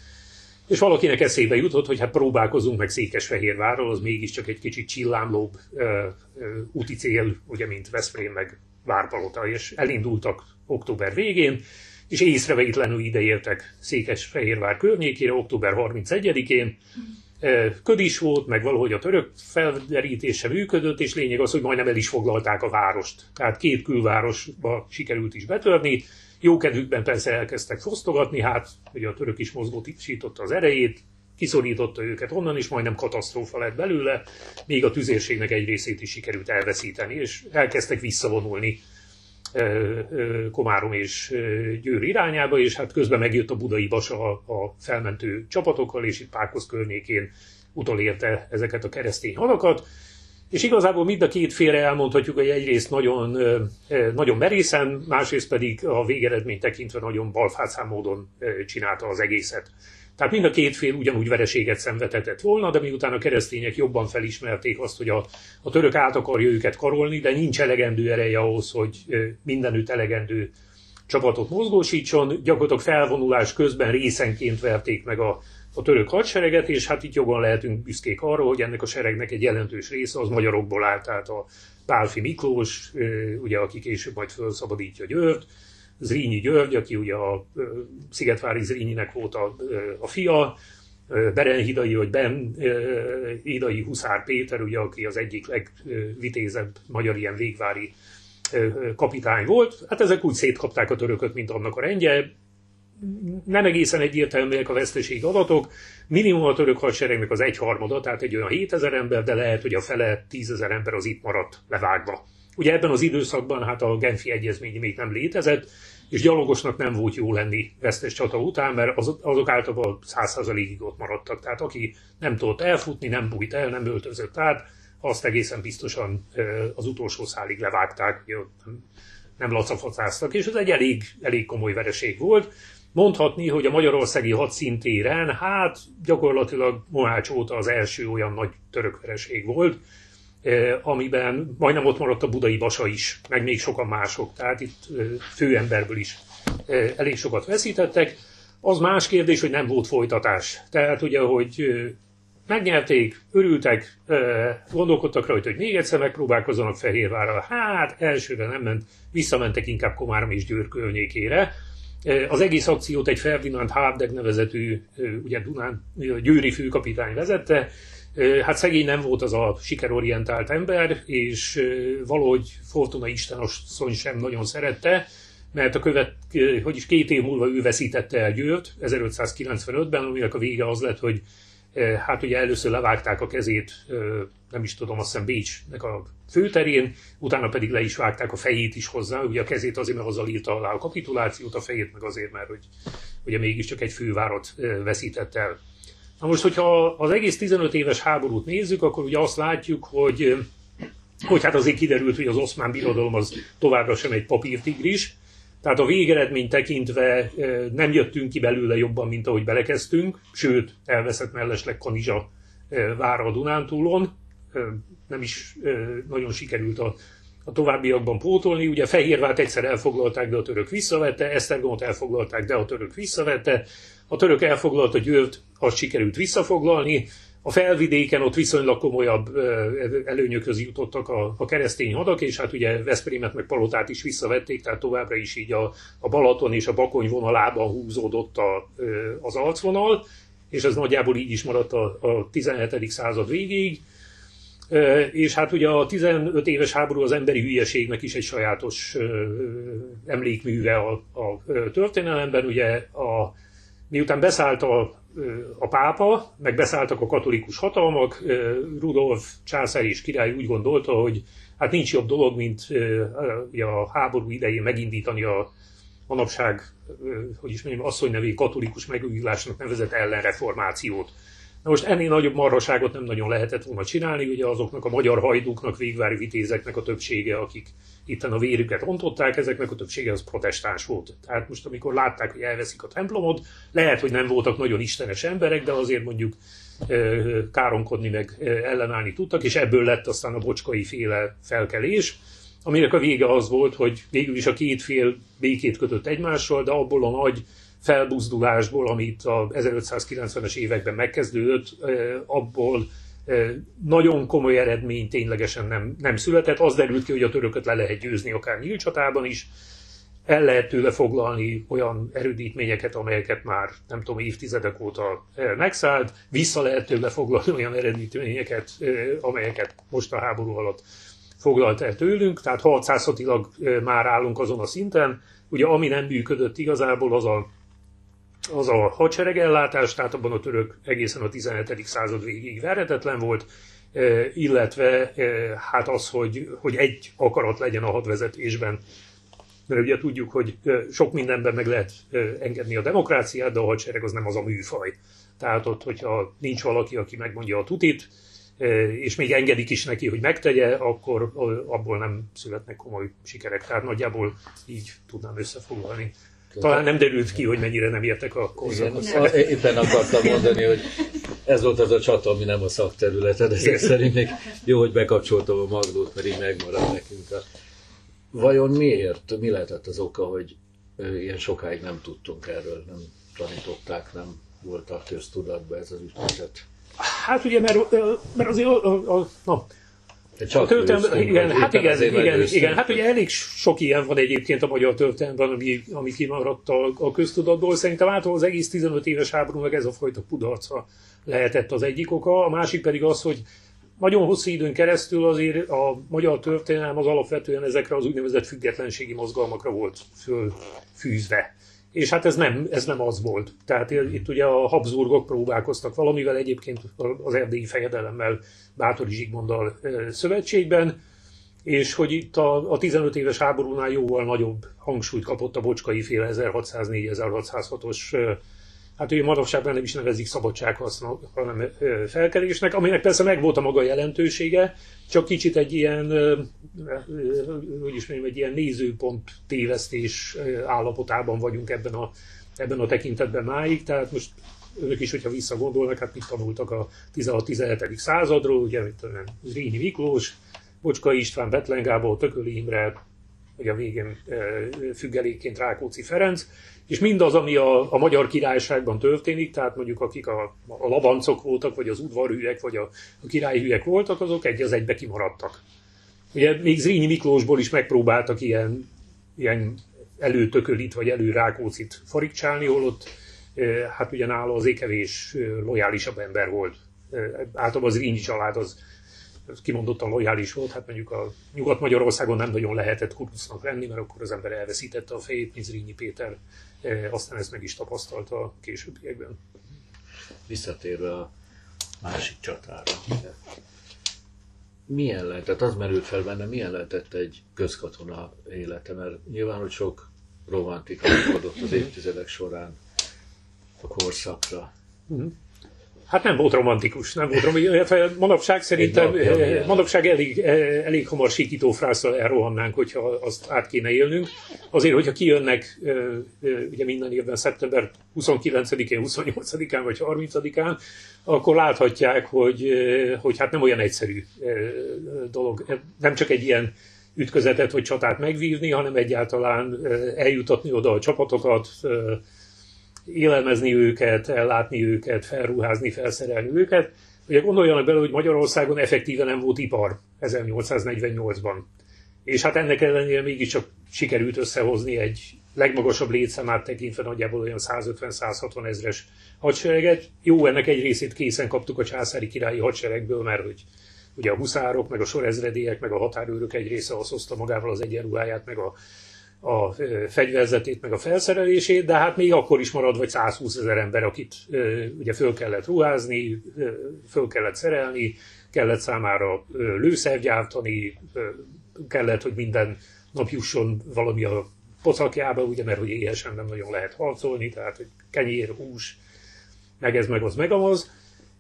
és valakinek eszébe jutott, hogy hát próbálkozunk meg Székesfehérvárról, az mégiscsak egy kicsit csillámlóbb ö, ö, úti cél, ugye, mint Veszprém meg Várpalota, és elindultak október végén, és észrevétlenül ideértek Székesfehérvár környékére október 31-én, köd is volt, meg valahogy a török felderítése működött, és lényeg az, hogy majdnem el is foglalták a várost. Tehát két külvárosba sikerült is betörni, jókedvükben persze elkezdtek fosztogatni, hát ugye a török is mozgósította az erejét, kiszorította őket onnan, is majdnem katasztrófa lett belőle, még a tüzérségnek egy részét is sikerült elveszíteni, és elkezdtek visszavonulni Komárom és Győr irányába, és hát közben megjött a budai basa a felmentő csapatokkal, és itt Pákosz környékén utolérte ezeket a keresztény halakat. És igazából mind a két félre elmondhatjuk, hogy egyrészt nagyon, nagyon merészen, másrészt pedig a végeredmény tekintve nagyon balfácán módon csinálta az egészet. Tehát mind a két fél ugyanúgy vereséget szenvedhetett volna, de miután a keresztények jobban felismerték azt, hogy a, a török át akarja őket karolni, de nincs elegendő ereje ahhoz, hogy mindenütt elegendő csapatot mozgósítson, gyakorlatilag felvonulás közben részenként verték meg a, a török hadsereget, és hát itt jogon lehetünk büszkék arra, hogy ennek a seregnek egy jelentős része az magyarokból állt, tehát a Pálfi Miklós, ugye, aki később majd felszabadítja Győrt, Zrínyi György, aki ugye a Szigetvári Zrínyinek volt a, a fia, Berenhidai, vagy Ben Hidai Huszár Péter, ugye, aki az egyik legvitézebb magyar ilyen végvári kapitány volt. Hát ezek úgy szétkapták a törököt, mint annak a rendje. Nem egészen egyértelműek a veszteség adatok. Minimum a török hadseregnek az egyharmada, tehát egy olyan 7000 ember, de lehet, hogy a fele 10 ember az itt maradt levágva. Ugye ebben az időszakban hát a Genfi egyezmény még nem létezett, és gyalogosnak nem volt jó lenni vesztes csata után, mert az, azok általában százszerzalékig ott maradtak. Tehát aki nem tudott elfutni, nem bújt el, nem öltözött át, azt egészen biztosan az utolsó szálig levágták, hogy nem, nem lacafacáztak, és ez egy elég, elég komoly vereség volt. Mondhatni, hogy a magyarországi hadszintéren, hát gyakorlatilag Mohács óta az első olyan nagy török vereség volt, amiben majdnem ott maradt a budai basa is, meg még sokan mások, tehát itt főemberből is elég sokat veszítettek. Az más kérdés, hogy nem volt folytatás. Tehát ugye, hogy megnyerték, örültek, gondolkodtak rajta, hogy még egyszer megpróbálkozzanak Fehérvárral. Hát elsőre nem ment, visszamentek inkább Komárom és Győr környékére. Az egész akciót egy Ferdinand Habdeg nevezetű, ugye Dunán, győri főkapitány vezette, Hát szegény nem volt az a sikerorientált ember, és valahogy Fortuna Istenasszony sem nagyon szerette, mert a követ, hogy is két év múlva ő veszítette el Győrt, 1595-ben, aminek a vége az lett, hogy Hát ugye először levágták a kezét, nem is tudom, azt hiszem Bécsnek a főterén, utána pedig le is vágták a fejét is hozzá, ugye a kezét azért, mert azzal írta alá a kapitulációt, a fejét meg azért, mert hogy ugye mégiscsak egy fővárat veszített el. Na most, hogyha az egész 15 éves háborút nézzük, akkor ugye azt látjuk, hogy, hogy hát azért kiderült, hogy az oszmán birodalom az továbbra sem egy papírtigris, tehát a végeredmény tekintve nem jöttünk ki belőle jobban, mint ahogy belekezdtünk, sőt, elveszett mellesleg Kanizsa vára a Dunántúlon, nem is nagyon sikerült a, a továbbiakban pótolni. Ugye Fehérvát egyszer elfoglalták, de a török visszavette, Esztergomot elfoglalták, de a török visszavette, a török elfoglalta Győrt, azt sikerült visszafoglalni, a felvidéken ott viszonylag komolyabb előnyökhöz jutottak a, a keresztény hadak, és hát ugye Veszprémet meg Palotát is visszavették, tehát továbbra is így a, a Balaton és a Bakony vonalában húzódott a, az arcvonal, és ez nagyjából így is maradt a, a 17. század végéig. És hát ugye a 15 éves háború az emberi hülyeségnek is egy sajátos emlékműve a, a történelemben. Ugye a, miután beszállt a a pápa, meg beszálltak a katolikus hatalmak, Rudolf császár és király úgy gondolta, hogy hát nincs jobb dolog, mint a háború idején megindítani a manapság, hogy is mondjam, asszony nevé katolikus megújulásnak nevezett ellenreformációt. Na most ennél nagyobb marhaságot nem nagyon lehetett volna csinálni, ugye azoknak a magyar hajduknak, végvári vitézeknek a többsége, akik itten a vérüket ontották, ezeknek a többsége az protestáns volt. Tehát most amikor látták, hogy elveszik a templomot, lehet, hogy nem voltak nagyon istenes emberek, de azért mondjuk káromkodni meg ellenállni tudtak, és ebből lett aztán a bocskai féle felkelés, aminek a vége az volt, hogy végül is a két fél békét kötött egymással, de abból a nagy felbuzdulásból, amit a 1590-es években megkezdődött, abból nagyon komoly eredmény ténylegesen nem, nem született. Az derült ki, hogy a törököt le lehet győzni akár nyílt csatában is, el lehet tőle foglalni olyan erődítményeket, amelyeket már nem tudom, évtizedek óta megszállt, vissza lehet tőle foglalni olyan erődítményeket, amelyeket most a háború alatt foglalt el tőlünk, tehát harcászatilag már állunk azon a szinten. Ugye ami nem működött igazából, az a az a hadseregellátás, tehát abban a török egészen a 17. század végig verhetetlen volt, e, illetve e, hát az, hogy, hogy egy akarat legyen a hadvezetésben. Mert ugye tudjuk, hogy e, sok mindenben meg lehet engedni a demokráciát, de a hadsereg az nem az a műfaj. Tehát ott, hogyha nincs valaki, aki megmondja a tutit, és még engedik is neki, hogy megtegye, akkor abból nem születnek komoly sikerek. Tehát nagyjából így tudnám összefoglalni. Talán nem derült ki, hogy mennyire nem értek a korszakhoz. <laughs> Éppen akartam mondani, hogy ez volt az a csata, ami nem a szakterületed, ezek szerint még jó, hogy bekapcsoltam a Magdót, mert így megmarad nekünk. A... Vajon miért? Mi lehetett az oka, hogy ilyen sokáig nem tudtunk erről, nem tanították, nem volt a köztudatban ez az ügynevezet? Hát ugye, mert, mert azért a, a, a, na, csak a történelem, igen, hát igen, igen, igen, hát ugye elég sok ilyen van egyébként a magyar történelemben, ami, ami kimaradt a, a köztudatból. Szerintem általában az egész 15 éves háborúnak ez a fajta kudarca lehetett az egyik oka. A másik pedig az, hogy nagyon hosszú időn keresztül azért a magyar történelem az alapvetően ezekre az úgynevezett függetlenségi mozgalmakra volt fölfűzve. És hát ez nem, ez nem az volt. Tehát itt ugye a Habsburgok próbálkoztak valamivel, egyébként az erdélyi fejedelemmel, Bátori Zsigmonddal szövetségben, és hogy itt a, a 15 éves háborúnál jóval nagyobb hangsúlyt kapott a bocskai fél 1604-1606-os hát ugye manapság nem is nevezik szabadsághasznak, hanem felkelésnek, aminek persze meg volt a maga jelentősége, csak kicsit egy ilyen, hogy is mondjam, egy ilyen nézőpont tévesztés állapotában vagyunk ebben a, ebben a tekintetben máig, tehát most önök is, hogyha visszagondolnak, hát mit tanultak a 16-17. századról, ugye, mint Zrínyi Miklós, Bocska István, Betlen Gábor, Tököli Imre, vagy a végén függelékként Rákóczi Ferenc, és mindaz, ami a, a magyar királyságban történik, tehát mondjuk akik a, a labancok voltak, vagy az udvarhűek, vagy a, a királyhűek voltak, azok egy az egybe kimaradtak. Ugye még Zrínyi Miklósból is megpróbáltak ilyen, ilyen előtökölit, vagy előrákócit farigcsálni, holott hát ugye nála az ékevés lojálisabb ember volt. Általában az Zrínyi család az kimondottan lojális volt, hát mondjuk a Nyugat-Magyarországon nem nagyon lehetett kurucnak lenni, mert akkor az ember elveszítette a fejét, mint Zrínyi Péter, aztán ezt meg is tapasztalta a későbbiekben. Visszatérve a másik csatára. Milyen lehetett, az merült fel benne, milyen lehetett egy közkatona élete, mert nyilván, hogy sok romantika adott az évtizedek során a korszakra. Mhm. Hát nem volt romantikus, nem volt romantikus, manapság szerintem, eh, manapság elég, eh, elég hamar sikító frászal elrohannánk, hogyha azt át kéne élnünk. Azért, hogyha kijönnek eh, ugye minden évben szeptember 29-én, 28-án vagy 30-án, akkor láthatják, hogy, hogy hát nem olyan egyszerű dolog. Nem csak egy ilyen ütközetet vagy csatát megvívni, hanem egyáltalán eljutatni oda a csapatokat, élelmezni őket, ellátni őket, felruházni, felszerelni őket. Ugye gondoljanak bele, hogy Magyarországon effektíven nem volt ipar 1848-ban. És hát ennek ellenére mégiscsak sikerült összehozni egy legmagasabb létszámát tekintve nagyjából olyan 150-160 ezres hadsereget. Jó, ennek egy részét készen kaptuk a császári királyi hadseregből, mert hogy ugye a huszárok, meg a sorezredélyek, meg a határőrök egy része azt hozta magával az egyenruháját, meg a a fegyverzetét, meg a felszerelését, de hát még akkor is marad vagy 120 ezer ember, akit ugye föl kellett ruházni, föl kellett szerelni, kellett számára lőszer gyártani, kellett, hogy minden nap jusson valami a pocakjába, ugye, mert hogy éhesen nem nagyon lehet harcolni, tehát hogy kenyér, hús, meg ez, meg az, meg az.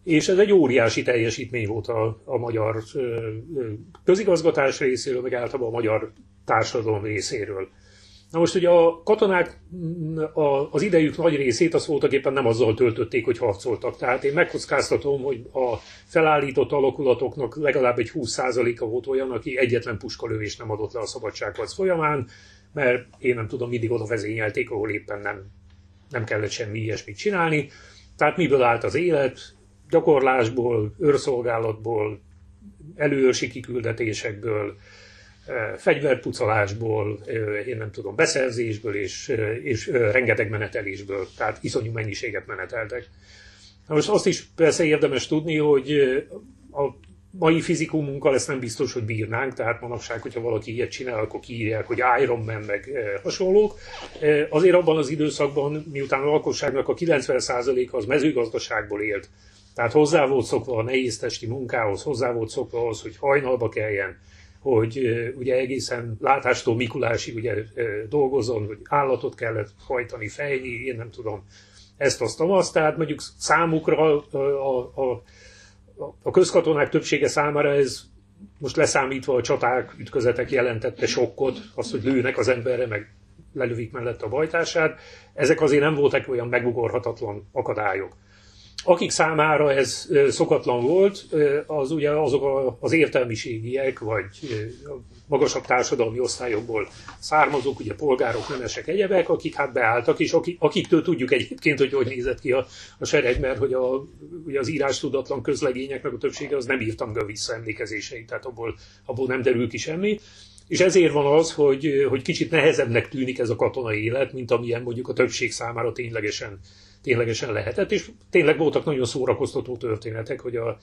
És ez egy óriási teljesítmény volt a, a magyar közigazgatás részéről, meg általában a magyar társadalom részéről. Na most ugye a katonák az idejük nagy részét az voltak éppen nem azzal töltötték, hogy harcoltak. Tehát én megkockáztatom, hogy a felállított alakulatoknak legalább egy 20%-a volt olyan, aki egyetlen puskalövést nem adott le a szabadságharc folyamán, mert én nem tudom, mindig oda vezényelték, ahol éppen nem, nem kellett semmi ilyesmit csinálni. Tehát miből állt az élet? Gyakorlásból, őrszolgálatból, előőrsi kiküldetésekből, fegyverpucolásból, én nem tudom, beszerzésből és, és rengeteg menetelésből, tehát iszonyú mennyiséget meneteltek. Na most azt is persze érdemes tudni, hogy a mai fizikumunkkal ezt nem biztos, hogy bírnánk, tehát manapság, hogyha valaki ilyet csinál, akkor kiírják, hogy Iron Man meg hasonlók. Azért abban az időszakban, miután a lakosságnak a 90%-a az mezőgazdaságból élt, tehát hozzá volt szokva a nehéz testi munkához, hozzá volt szokva ahhoz, hogy hajnalba kelljen, hogy ugye egészen látástól Mikulásig ugye dolgozon, hogy állatot kellett hajtani, fejni, én nem tudom, ezt azt, azt. Tehát mondjuk számukra a, a, a, a közkatonák többsége számára ez most leszámítva a csaták, ütközetek jelentette sokkot, az, hogy lőnek az emberre, meg lelövik mellett a bajtását, ezek azért nem voltak olyan megugorhatatlan akadályok. Akik számára ez szokatlan volt, az ugye azok az értelmiségiek, vagy magasabb társadalmi osztályokból származók, ugye polgárok, nemesek, egyebek, akik hát beálltak, és akik, akiktől tudjuk egyébként, hogy hogy nézett ki a, a sereg, mert hogy a, ugye az írás tudatlan közlegényeknek a többsége az nem írtam be visszaemlékezéseit, tehát abból, abból nem derül ki semmi. És ezért van az, hogy, hogy kicsit nehezebbnek tűnik ez a katonai élet, mint amilyen mondjuk a többség számára ténylegesen ténylegesen lehetett, és tényleg voltak nagyon szórakoztató történetek, hogy a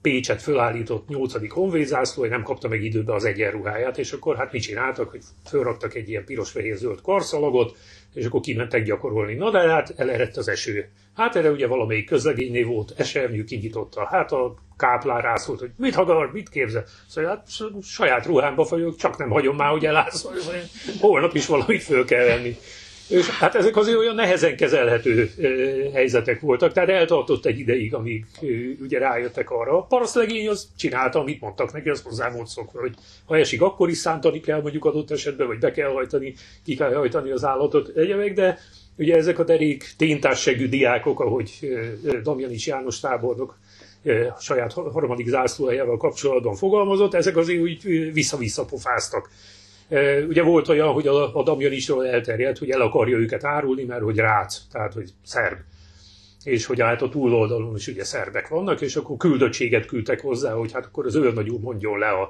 Pécset fölállított 8. honvédzászló, nem kapta meg időbe az egyenruháját, és akkor hát mit csináltak, hogy fölraktak egy ilyen piros-fehér-zöld karszalagot, és akkor kimentek gyakorolni. Na de hát elerett az eső. Hát erre ugye valamelyik közlegényné volt, esernyő kinyitotta. Hát a káplár rászólt, hogy mit hagar, mit képzel. Szóval hát saját ruhámba vagyok, csak nem hagyom már, hogy elászol. Holnap is valamit föl kell venni. És hát ezek azért olyan nehezen kezelhető helyzetek voltak, tehát eltartott egy ideig, amíg ugye rájöttek arra. A parasztlegény az csinálta, amit mondtak neki, az hozzá volt szokva, hogy ha esik, akkor is szántani kell mondjuk adott esetben, vagy be kell hajtani, ki kell hajtani az állatot egyebek, de ugye ezek a derék téntássegű diákok, ahogy Damjanis János tábornok a saját harmadik zászlóhelyával kapcsolatban fogalmazott, ezek azért úgy vissza-vissza pofáztak Ugye volt olyan, hogy a, a Damjanisról elterjedt, hogy el akarja őket árulni, mert hogy rác, tehát hogy szerb. És hogy hát a túloldalon is ugye szerbek vannak, és akkor küldöttséget küldtek hozzá, hogy hát akkor az őrnagy úr mondjon le a,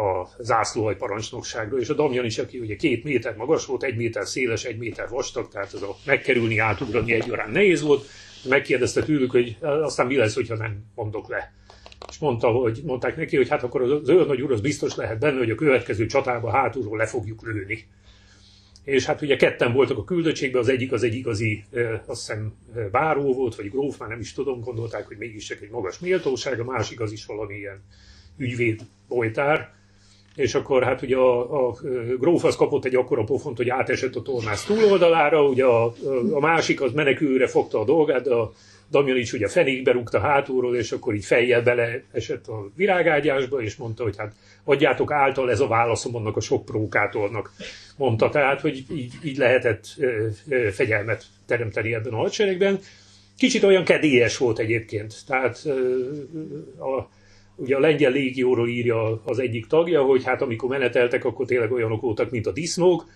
a zászlóhaj parancsnokságról, és a Damjan is, aki ugye két méter magas volt, egy méter széles, egy méter vastag, tehát az a megkerülni, átugrani egyaránt nehéz volt, megkérdezte tőlük, hogy aztán mi lesz, hogyha nem mondok le és mondta, hogy, mondták neki, hogy hát akkor az őrnagy úr az biztos lehet benne, hogy a következő csatában hátulról le fogjuk lőni. és hát ugye ketten voltak a küldöttségben, az egyik az egy igazi, azt hiszem báró volt, vagy gróf, már nem is tudom, gondolták, hogy mégis csak egy magas méltóság, a másik az is valamilyen ügyvéd bolytár, és akkor hát ugye a, a gróf az kapott egy akkora pofont, hogy átesett a tornász túloldalára, ugye a, a másik az menekülre fogta a dolgát, de a Damjanics ugye fenékbe rúgta hátulról, és akkor így fejjel bele esett a virágágyásba, és mondta, hogy hát adjátok által, ez a válaszom annak a sok prókátornak, mondta. Tehát, hogy így, így lehetett ö, ö, fegyelmet teremteni ebben a hadseregben. Kicsit olyan kedélyes volt egyébként. Tehát ö, a, ugye a lengyel légióról írja az egyik tagja, hogy hát amikor meneteltek, akkor tényleg olyanok voltak, mint a disznók,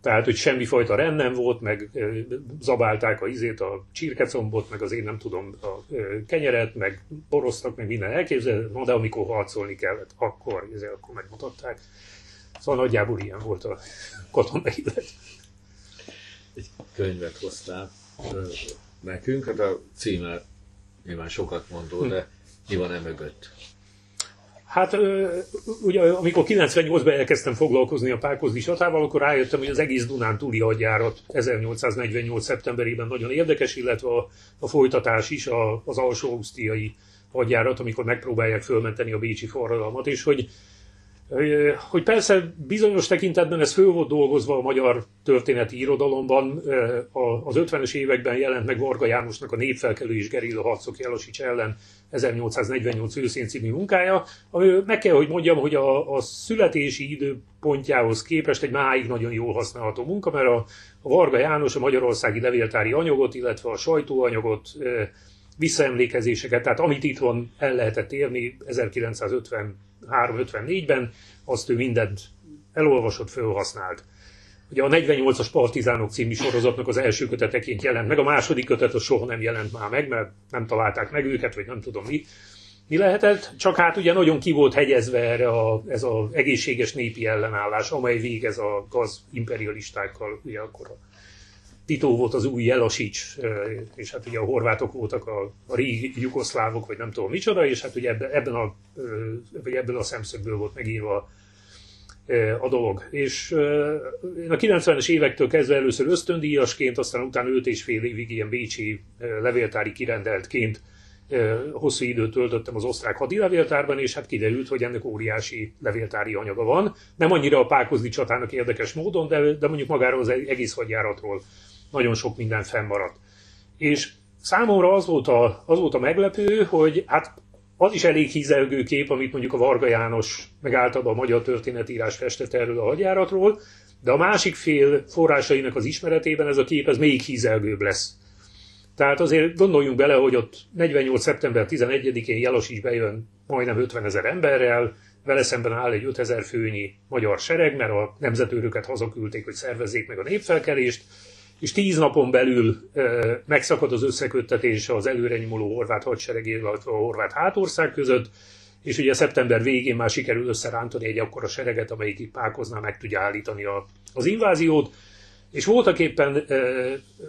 tehát, hogy semmifajta rend nem volt, meg zabálták a izét, a csirkecombot, meg az én nem tudom, a kenyeret, meg boroztak, meg minden elképzelhető, no, de amikor harcolni kellett, akkor, izé, akkor megmutatták. Szóval nagyjából ilyen volt a katonai élet. Egy könyvet hoztál nekünk, hát a címe nyilván sokat mondó, de mi van e mögött? Hát ugye amikor 98-ban elkezdtem foglalkozni a Pákozdi csatával, akkor rájöttem, hogy az egész Dunán túli hadjárat 1848. szeptemberében nagyon érdekes, illetve a, a folytatás is a, az alsó ausztriai hadjárat, amikor megpróbálják fölmenteni a bécsi forradalmat, és hogy hogy persze bizonyos tekintetben ez föl volt dolgozva a magyar történeti irodalomban, az 50-es években jelent meg Varga Jánosnak a Népfelkelő és Gerilla harcok Jelosics ellen 1848 őszén című munkája, ami meg kell, hogy mondjam, hogy a, a születési időpontjához képest egy máig nagyon jól használható munka, mert a, a Varga János a magyarországi levéltári anyagot, illetve a sajtóanyagot, visszaemlékezéseket, tehát amit itt van, el lehetett érni 1953-54-ben, azt ő mindent elolvasott, felhasznált. Ugye a 48-as Partizánok című sorozatnak az első köteteként jelent meg, a második kötet az soha nem jelent már meg, mert nem találták meg őket, vagy nem tudom mi. Mi lehetett? Csak hát ugye nagyon ki volt hegyezve erre a, ez az egészséges népi ellenállás, amely végez a gaz imperialistákkal, ugye akkor a Tito volt az új Jelasics, és hát ugye a horvátok voltak a, a régi jugoszlávok, vagy nem tudom micsoda, és hát ugye ebben a, vagy ebben a szemszögből volt megírva a dolog. És én a 90-es évektől kezdve először ösztöndíjasként, aztán utána 5 és fél évig ilyen bécsi levéltári kirendeltként hosszú időt töltöttem az osztrák hadilevéltárban, és hát kiderült, hogy ennek óriási levéltári anyaga van. Nem annyira a Pákozdi csatának érdekes módon, de, de mondjuk magáról az egész hadjáratról nagyon sok minden fennmaradt. És számomra az volt, a, az volt a meglepő, hogy hát az is elég hízelgő kép, amit mondjuk a Varga János, meg általában a magyar történetírás festett erről a hadjáratról, de a másik fél forrásainak az ismeretében ez a kép ez még hízelgőbb lesz. Tehát azért gondoljunk bele, hogy ott 48. szeptember 11-én Jalos is bejön majdnem 50 ezer emberrel, vele szemben áll egy 5000 főnyi magyar sereg, mert a nemzetőröket hazaküldték, hogy szervezzék meg a népfelkelést, és tíz napon belül megszakad az összeköttetés az előrenyomuló horvát hadsereg, illetve a horvát hátország között, és ugye szeptember végén már sikerül összerántani egy akkora sereget, amelyik itt Pákozná meg tudja állítani a, az inváziót, és voltak éppen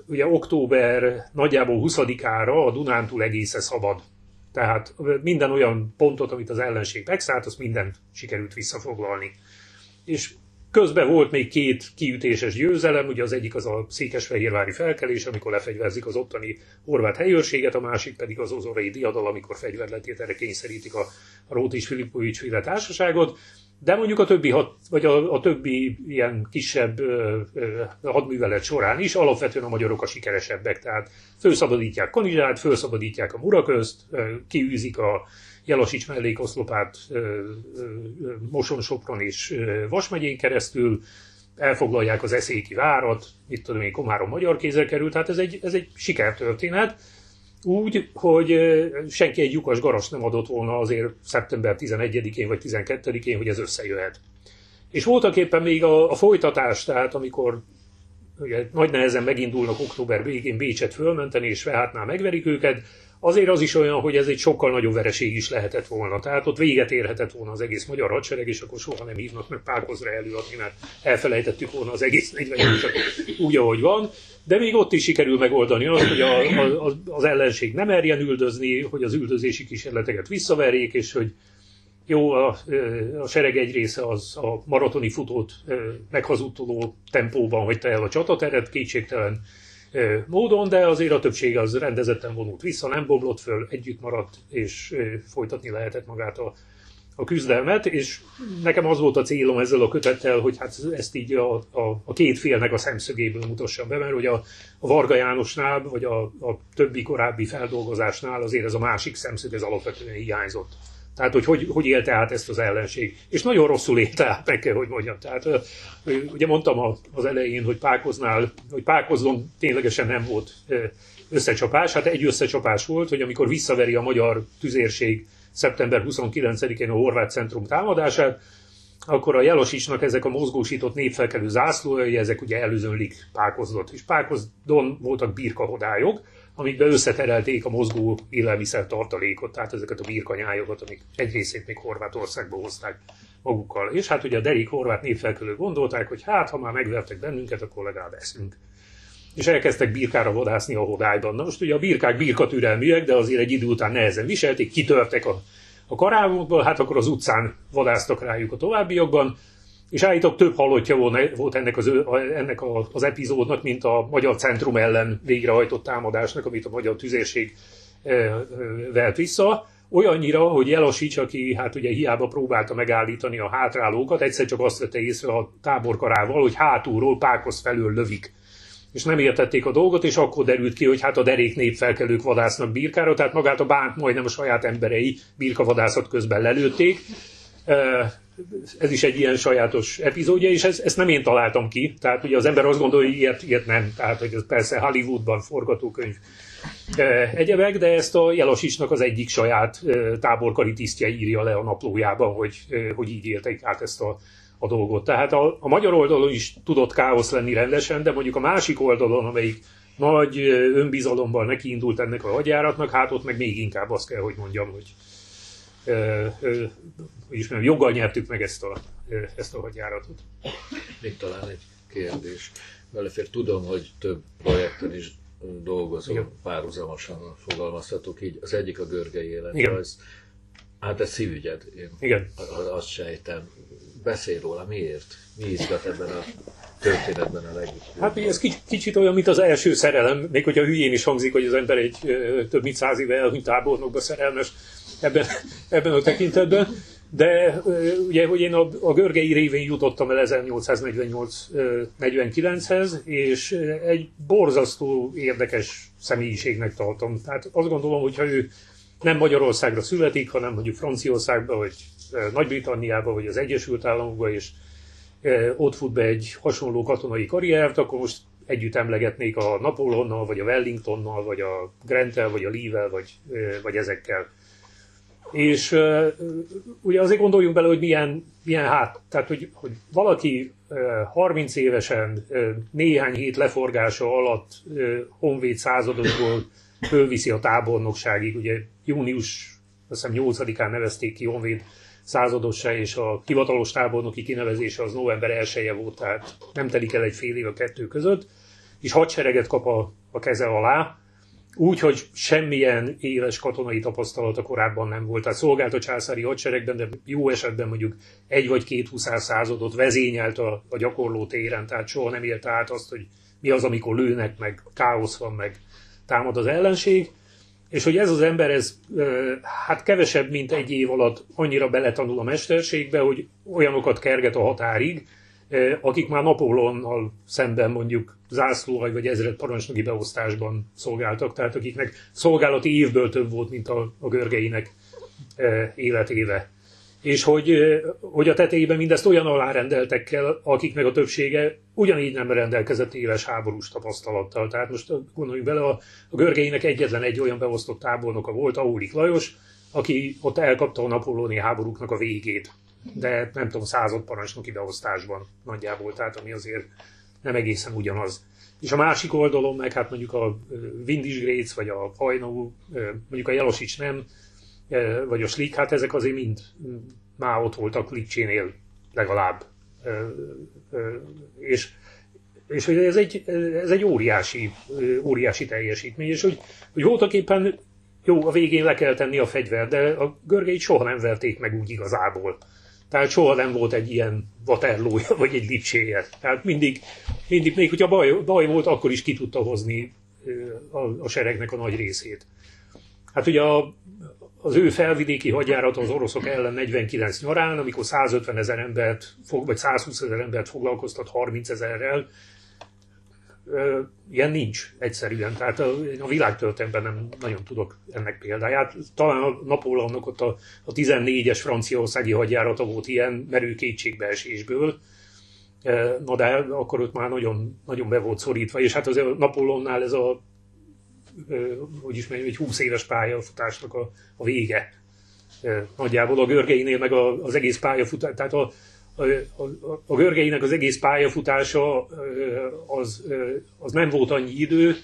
ugye október nagyjából 20-ára a Dunántúl egésze szabad. Tehát minden olyan pontot, amit az ellenség megszállt, azt mindent sikerült visszafoglalni. És Közben volt még két kiütéses győzelem, ugye az egyik az a székesfehérvári felkelés, amikor lefegyverzik az ottani horvát helyőrséget, a másik pedig az ozorai diadal, amikor fegyverletételre kényszerítik a, a Rót és Filipovics féle társaságot. De mondjuk a többi, hat, vagy a, a többi ilyen kisebb ö, ö, hadművelet során is alapvetően a magyarok a sikeresebbek. Tehát felszabadítják Kanizsát, felszabadítják a Muraközt, kiűzik a Jelasics mellékoszlopát Moson-Sopron és Vas megyén keresztül, elfoglalják az eszéki várat, itt tudom én, Komárom magyar kézzel került, tehát ez egy, ez egy sikertörténet. Úgy, hogy senki egy lyukas garas nem adott volna azért szeptember 11-én vagy 12-én, hogy ez összejöhet. És voltak éppen még a, a folytatás, tehát amikor ugye, nagy nehezen megindulnak október végén Bécset fölmenteni, és Vehátnál megverik őket, azért az is olyan, hogy ez egy sokkal nagyobb vereség is lehetett volna. Tehát ott véget érhetett volna az egész magyar hadsereg, és akkor soha nem hívnak meg Pákozra előadni, mert elfelejtettük volna az egész 48 úgy, ahogy van. De még ott is sikerül megoldani azt, hogy a, a, az ellenség nem merjen üldözni, hogy az üldözési kísérleteket visszaverjék, és hogy jó, a, a sereg egy része az a maratoni futót meghazudtoló tempóban hagyta el a csatateret, kétségtelen módon, de azért a többség az rendezetten vonult vissza, nem bomlott föl, együtt maradt, és folytatni lehetett magát a, a küzdelmet, és nekem az volt a célom ezzel a kötettel, hogy hát ezt így a, a, a két félnek a szemszögéből mutassam be, mert hogy a, a Varga Jánosnál, vagy a, a többi korábbi feldolgozásnál azért ez a másik szemszög, ez alapvetően hiányzott. Tehát, hogy, hogy hogy élte át ezt az ellenség. És nagyon rosszul élte át, meg kell, hogy mondjam. Tehát, ugye mondtam az elején, hogy Pákoznál, hogy Pákozon ténylegesen nem volt összecsapás. Hát egy összecsapás volt, hogy amikor visszaveri a magyar tüzérség szeptember 29-én a Horvát Centrum támadását, akkor a Jelosicsnak ezek a mozgósított népfelkelő zászlói, ezek ugye előzönlik Pákozdot. És Pákozdon voltak birkahodályok, amikbe összeterelték a mozgó élelmiszer tartalékot, tehát ezeket a birkanyájokat, amik egy részét még Horvátországba hozták magukkal. És hát ugye a derék horvát népfelkelők gondolták, hogy hát, ha már megvertek bennünket, akkor legalább eszünk. És elkezdtek birkára vadászni a hodályban. Na most ugye a birkák birkatürelműek, de azért egy idő után nehezen viselték, kitörtek a, a karávokból, hát akkor az utcán vadáztak rájuk a továbbiakban, és állítok több halottja volt ennek az, ennek az epizódnak, mint a Magyar Centrum ellen végrehajtott támadásnak, amit a Magyar Tüzérség velt vissza. Olyannyira, hogy Jelasics, aki hát ugye hiába próbálta megállítani a hátrálókat, egyszer csak azt vette észre a táborkarával, hogy hátulról Pákosz felől lövik. És nem értették a dolgot, és akkor derült ki, hogy hát a derék népfelkelők vadásznak birkára, tehát magát a bánt majdnem a saját emberei birkavadászat közben lelőtték ez is egy ilyen sajátos epizódja, és ez, ezt nem én találtam ki. Tehát ugye az ember azt gondolja, hogy ilyet, ilyet nem. Tehát, hogy ez persze Hollywoodban forgatókönyv egyebek, de ezt a Jelosicsnak az egyik saját táborkari tisztje írja le a naplójában, hogy, hogy így élték át ezt a, a dolgot. Tehát a, a magyar oldalon is tudott káosz lenni rendesen, de mondjuk a másik oldalon, amelyik nagy önbizalommal nekiindult ennek a hadjáratnak, hát ott meg még inkább azt kell, hogy mondjam, hogy hogy is mondjam, joggal nyertük meg ezt a, ezt a hadjáratot. Még talán egy kérdés. Belefér, tudom, hogy több projekten is dolgozom, Igen. párhuzamosan fogalmazhatok így. Az egyik a görgei életrajz. Hát ez szívügyed, én Igen. azt sejtem. Beszélj róla, miért? Mi izgat ebben a történetben a legjobb? Hát ez kicsit, kicsit olyan, mint az első szerelem, még hogyha hülyén is hangzik, hogy az ember egy több mint száz éve elhunyt tábornokba szerelmes ebben, ebben a tekintetben. De ugye, hogy én a, a görgei révén jutottam el 1848-49-hez, és egy borzasztó érdekes személyiségnek tartom. Tehát azt gondolom, hogy ha ő nem Magyarországra születik, hanem mondjuk Franciaországba, vagy Nagy-Britanniába, vagy az Egyesült Államokba, és ott fut be egy hasonló katonai karriert, akkor most együtt emlegetnék a Napolonnal, vagy a Wellingtonnal, vagy a Grantel, vagy a Lee-vel, vagy, vagy ezekkel. És uh, ugye azért gondoljunk bele, hogy milyen, milyen hát, tehát hogy, hogy valaki uh, 30 évesen néhány hét leforgása alatt uh, honvéd századokból fölviszi a tábornokságig, ugye június azt hiszem 8-án nevezték ki honvéd századossá, és a hivatalos tábornoki kinevezése az november 1 volt, tehát nem telik el egy fél év a kettő között, és hadsereget kap a, a keze alá, úgy, hogy semmilyen éles katonai tapasztalata korábban nem volt. Tehát szolgált a császári hadseregben, de jó esetben mondjuk egy vagy két huszár századot vezényelt a, a gyakorló téren, tehát soha nem élte át azt, hogy mi az, amikor lőnek, meg káosz van, meg támad az ellenség. És hogy ez az ember, ez hát kevesebb, mint egy év alatt annyira beletanul a mesterségbe, hogy olyanokat kerget a határig, akik már Napóleonnal szemben mondjuk zászlóhaj vagy ezred parancsnoki beosztásban szolgáltak, tehát akiknek szolgálati évből több volt, mint a, a görgeinek életéve. És hogy, hogy a tetejében mindezt olyan alárendeltekkel, akiknek a többsége ugyanígy nem rendelkezett éles háborús tapasztalattal. Tehát most gondoljunk bele, a, a görgeinek egyetlen egy olyan beosztott tábornoka volt, Aulik Lajos, aki ott elkapta a napolóni háborúknak a végét de nem tudom, század parancsnoki beosztásban nagyjából, tehát ami azért nem egészen ugyanaz. És a másik oldalon meg hát mondjuk a Windisgréc, vagy a Hajnó, mondjuk a Jelosics nem, vagy a Slik, hát ezek azért mind már ott voltak Lipcsénél legalább. És, és ez egy, ez egy óriási, óriási teljesítmény, és hogy, hogy voltak éppen jó, a végén le kell tenni a fegyvert, de a görgeit soha nem verték meg úgy igazából. Tehát soha nem volt egy ilyen vaterlója, <laughs> vagy egy lipséje. Tehát mindig, mindig még hogyha baj, baj volt, akkor is ki tudta hozni a, a seregnek a nagy részét. Hát ugye a, az ő felvidéki hadjárat az oroszok ellen 49 nyarán, amikor 150 ezer embert, vagy 120 ezer embert foglalkoztat 30 ezerrel, ilyen nincs egyszerűen. Tehát a, a világtörténelemben nem nagyon tudok ennek példáját. Talán a Napóleonnak ott a, a 14-es franciaországi hadjárata volt ilyen merő kétségbeesésből, na de akkor ott már nagyon, nagyon be volt szorítva, és hát az a Napóleonnál ez a hogy is mondjam, egy 20 éves pályafutásnak a, a vége. Nagyjából a Görgeinél meg az egész pályafutás, tehát a, a, a, a Görgeinek az egész pályafutása az, az nem volt annyi idő,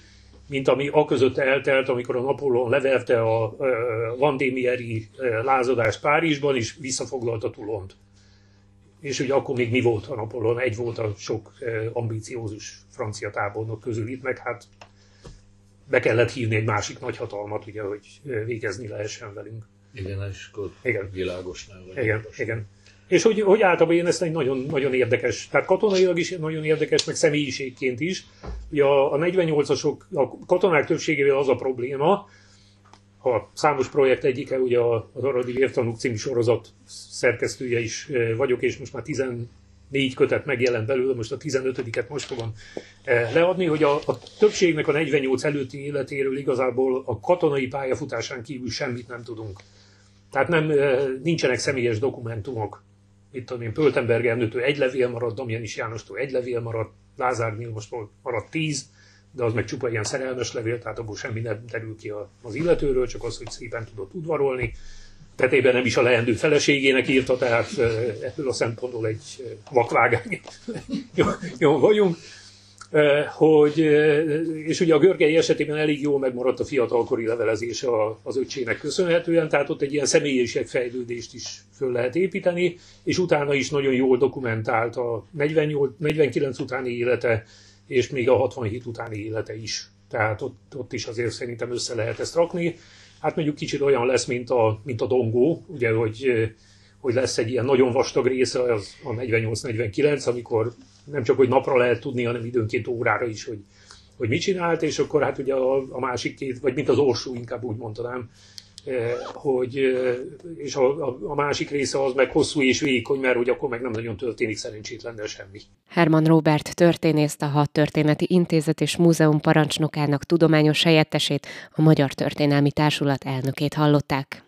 mint ami a között eltelt, amikor a Napóleon leverte a Vandémieri lázadást Párizsban, és visszafoglalta Tulont. És ugye akkor még mi volt a Napóleon? Egy volt a sok ambíciózus francia tábornok közül itt, meg hát be kellett hívni egy másik nagyhatalmat, ugye, hogy végezni lehessen velünk. Igen, és akkor igen. világosnál vagy. Igen, igen. És hogy, hogy általában én ezt egy nagyon, nagyon érdekes, tehát katonailag is nagyon érdekes, meg személyiségként is. Ugye a, a 48-asok, a katonák többségével az a probléma, a számos projekt egyike, ugye az Aradi Vértanúk című sorozat szerkesztője is vagyok, és most már 14 kötet megjelent belőle, most a 15-et most fogom leadni, hogy a, a többségnek a 48 előtti életéről igazából a katonai pályafutásán kívül semmit nem tudunk. Tehát nem, nincsenek személyes dokumentumok mit tudom én, Pöltenberg Ernőtől egy levél maradt, Damjanis Jánostól egy levél maradt, Lázár most maradt tíz, de az meg csupa ilyen szerelmes levél, tehát abból semmi nem derül ki az illetőről, csak az, hogy szépen tudott udvarolni. Tetében nem is a leendő feleségének írta, tehát ebből a szempontból egy vakvágány <laughs> jó, jó vagyunk hogy, és ugye a Görgei esetében elég jól megmaradt a fiatalkori levelezés az öccsének köszönhetően, tehát ott egy ilyen személyiségfejlődést is föl lehet építeni, és utána is nagyon jól dokumentált a 48, 49 utáni élete, és még a 67 utáni élete is. Tehát ott, ott is azért szerintem össze lehet ezt rakni. Hát mondjuk kicsit olyan lesz, mint a, mint a dongó, ugye, hogy, hogy lesz egy ilyen nagyon vastag része, az a 48-49, amikor nem csak, hogy napra lehet tudni, hanem időnként órára is, hogy, hogy mit csinált, és akkor hát ugye a, a másik két, vagy mint az orsú, inkább úgy mondanám, eh, hogy, eh, és a, a, a másik része az meg hosszú és vékony, mert hogy akkor meg nem nagyon történik szerencsétlennel semmi. Herman Robert történészt, a Hat Történeti Intézet és Múzeum parancsnokának tudományos helyettesét, a Magyar Történelmi Társulat elnökét hallották.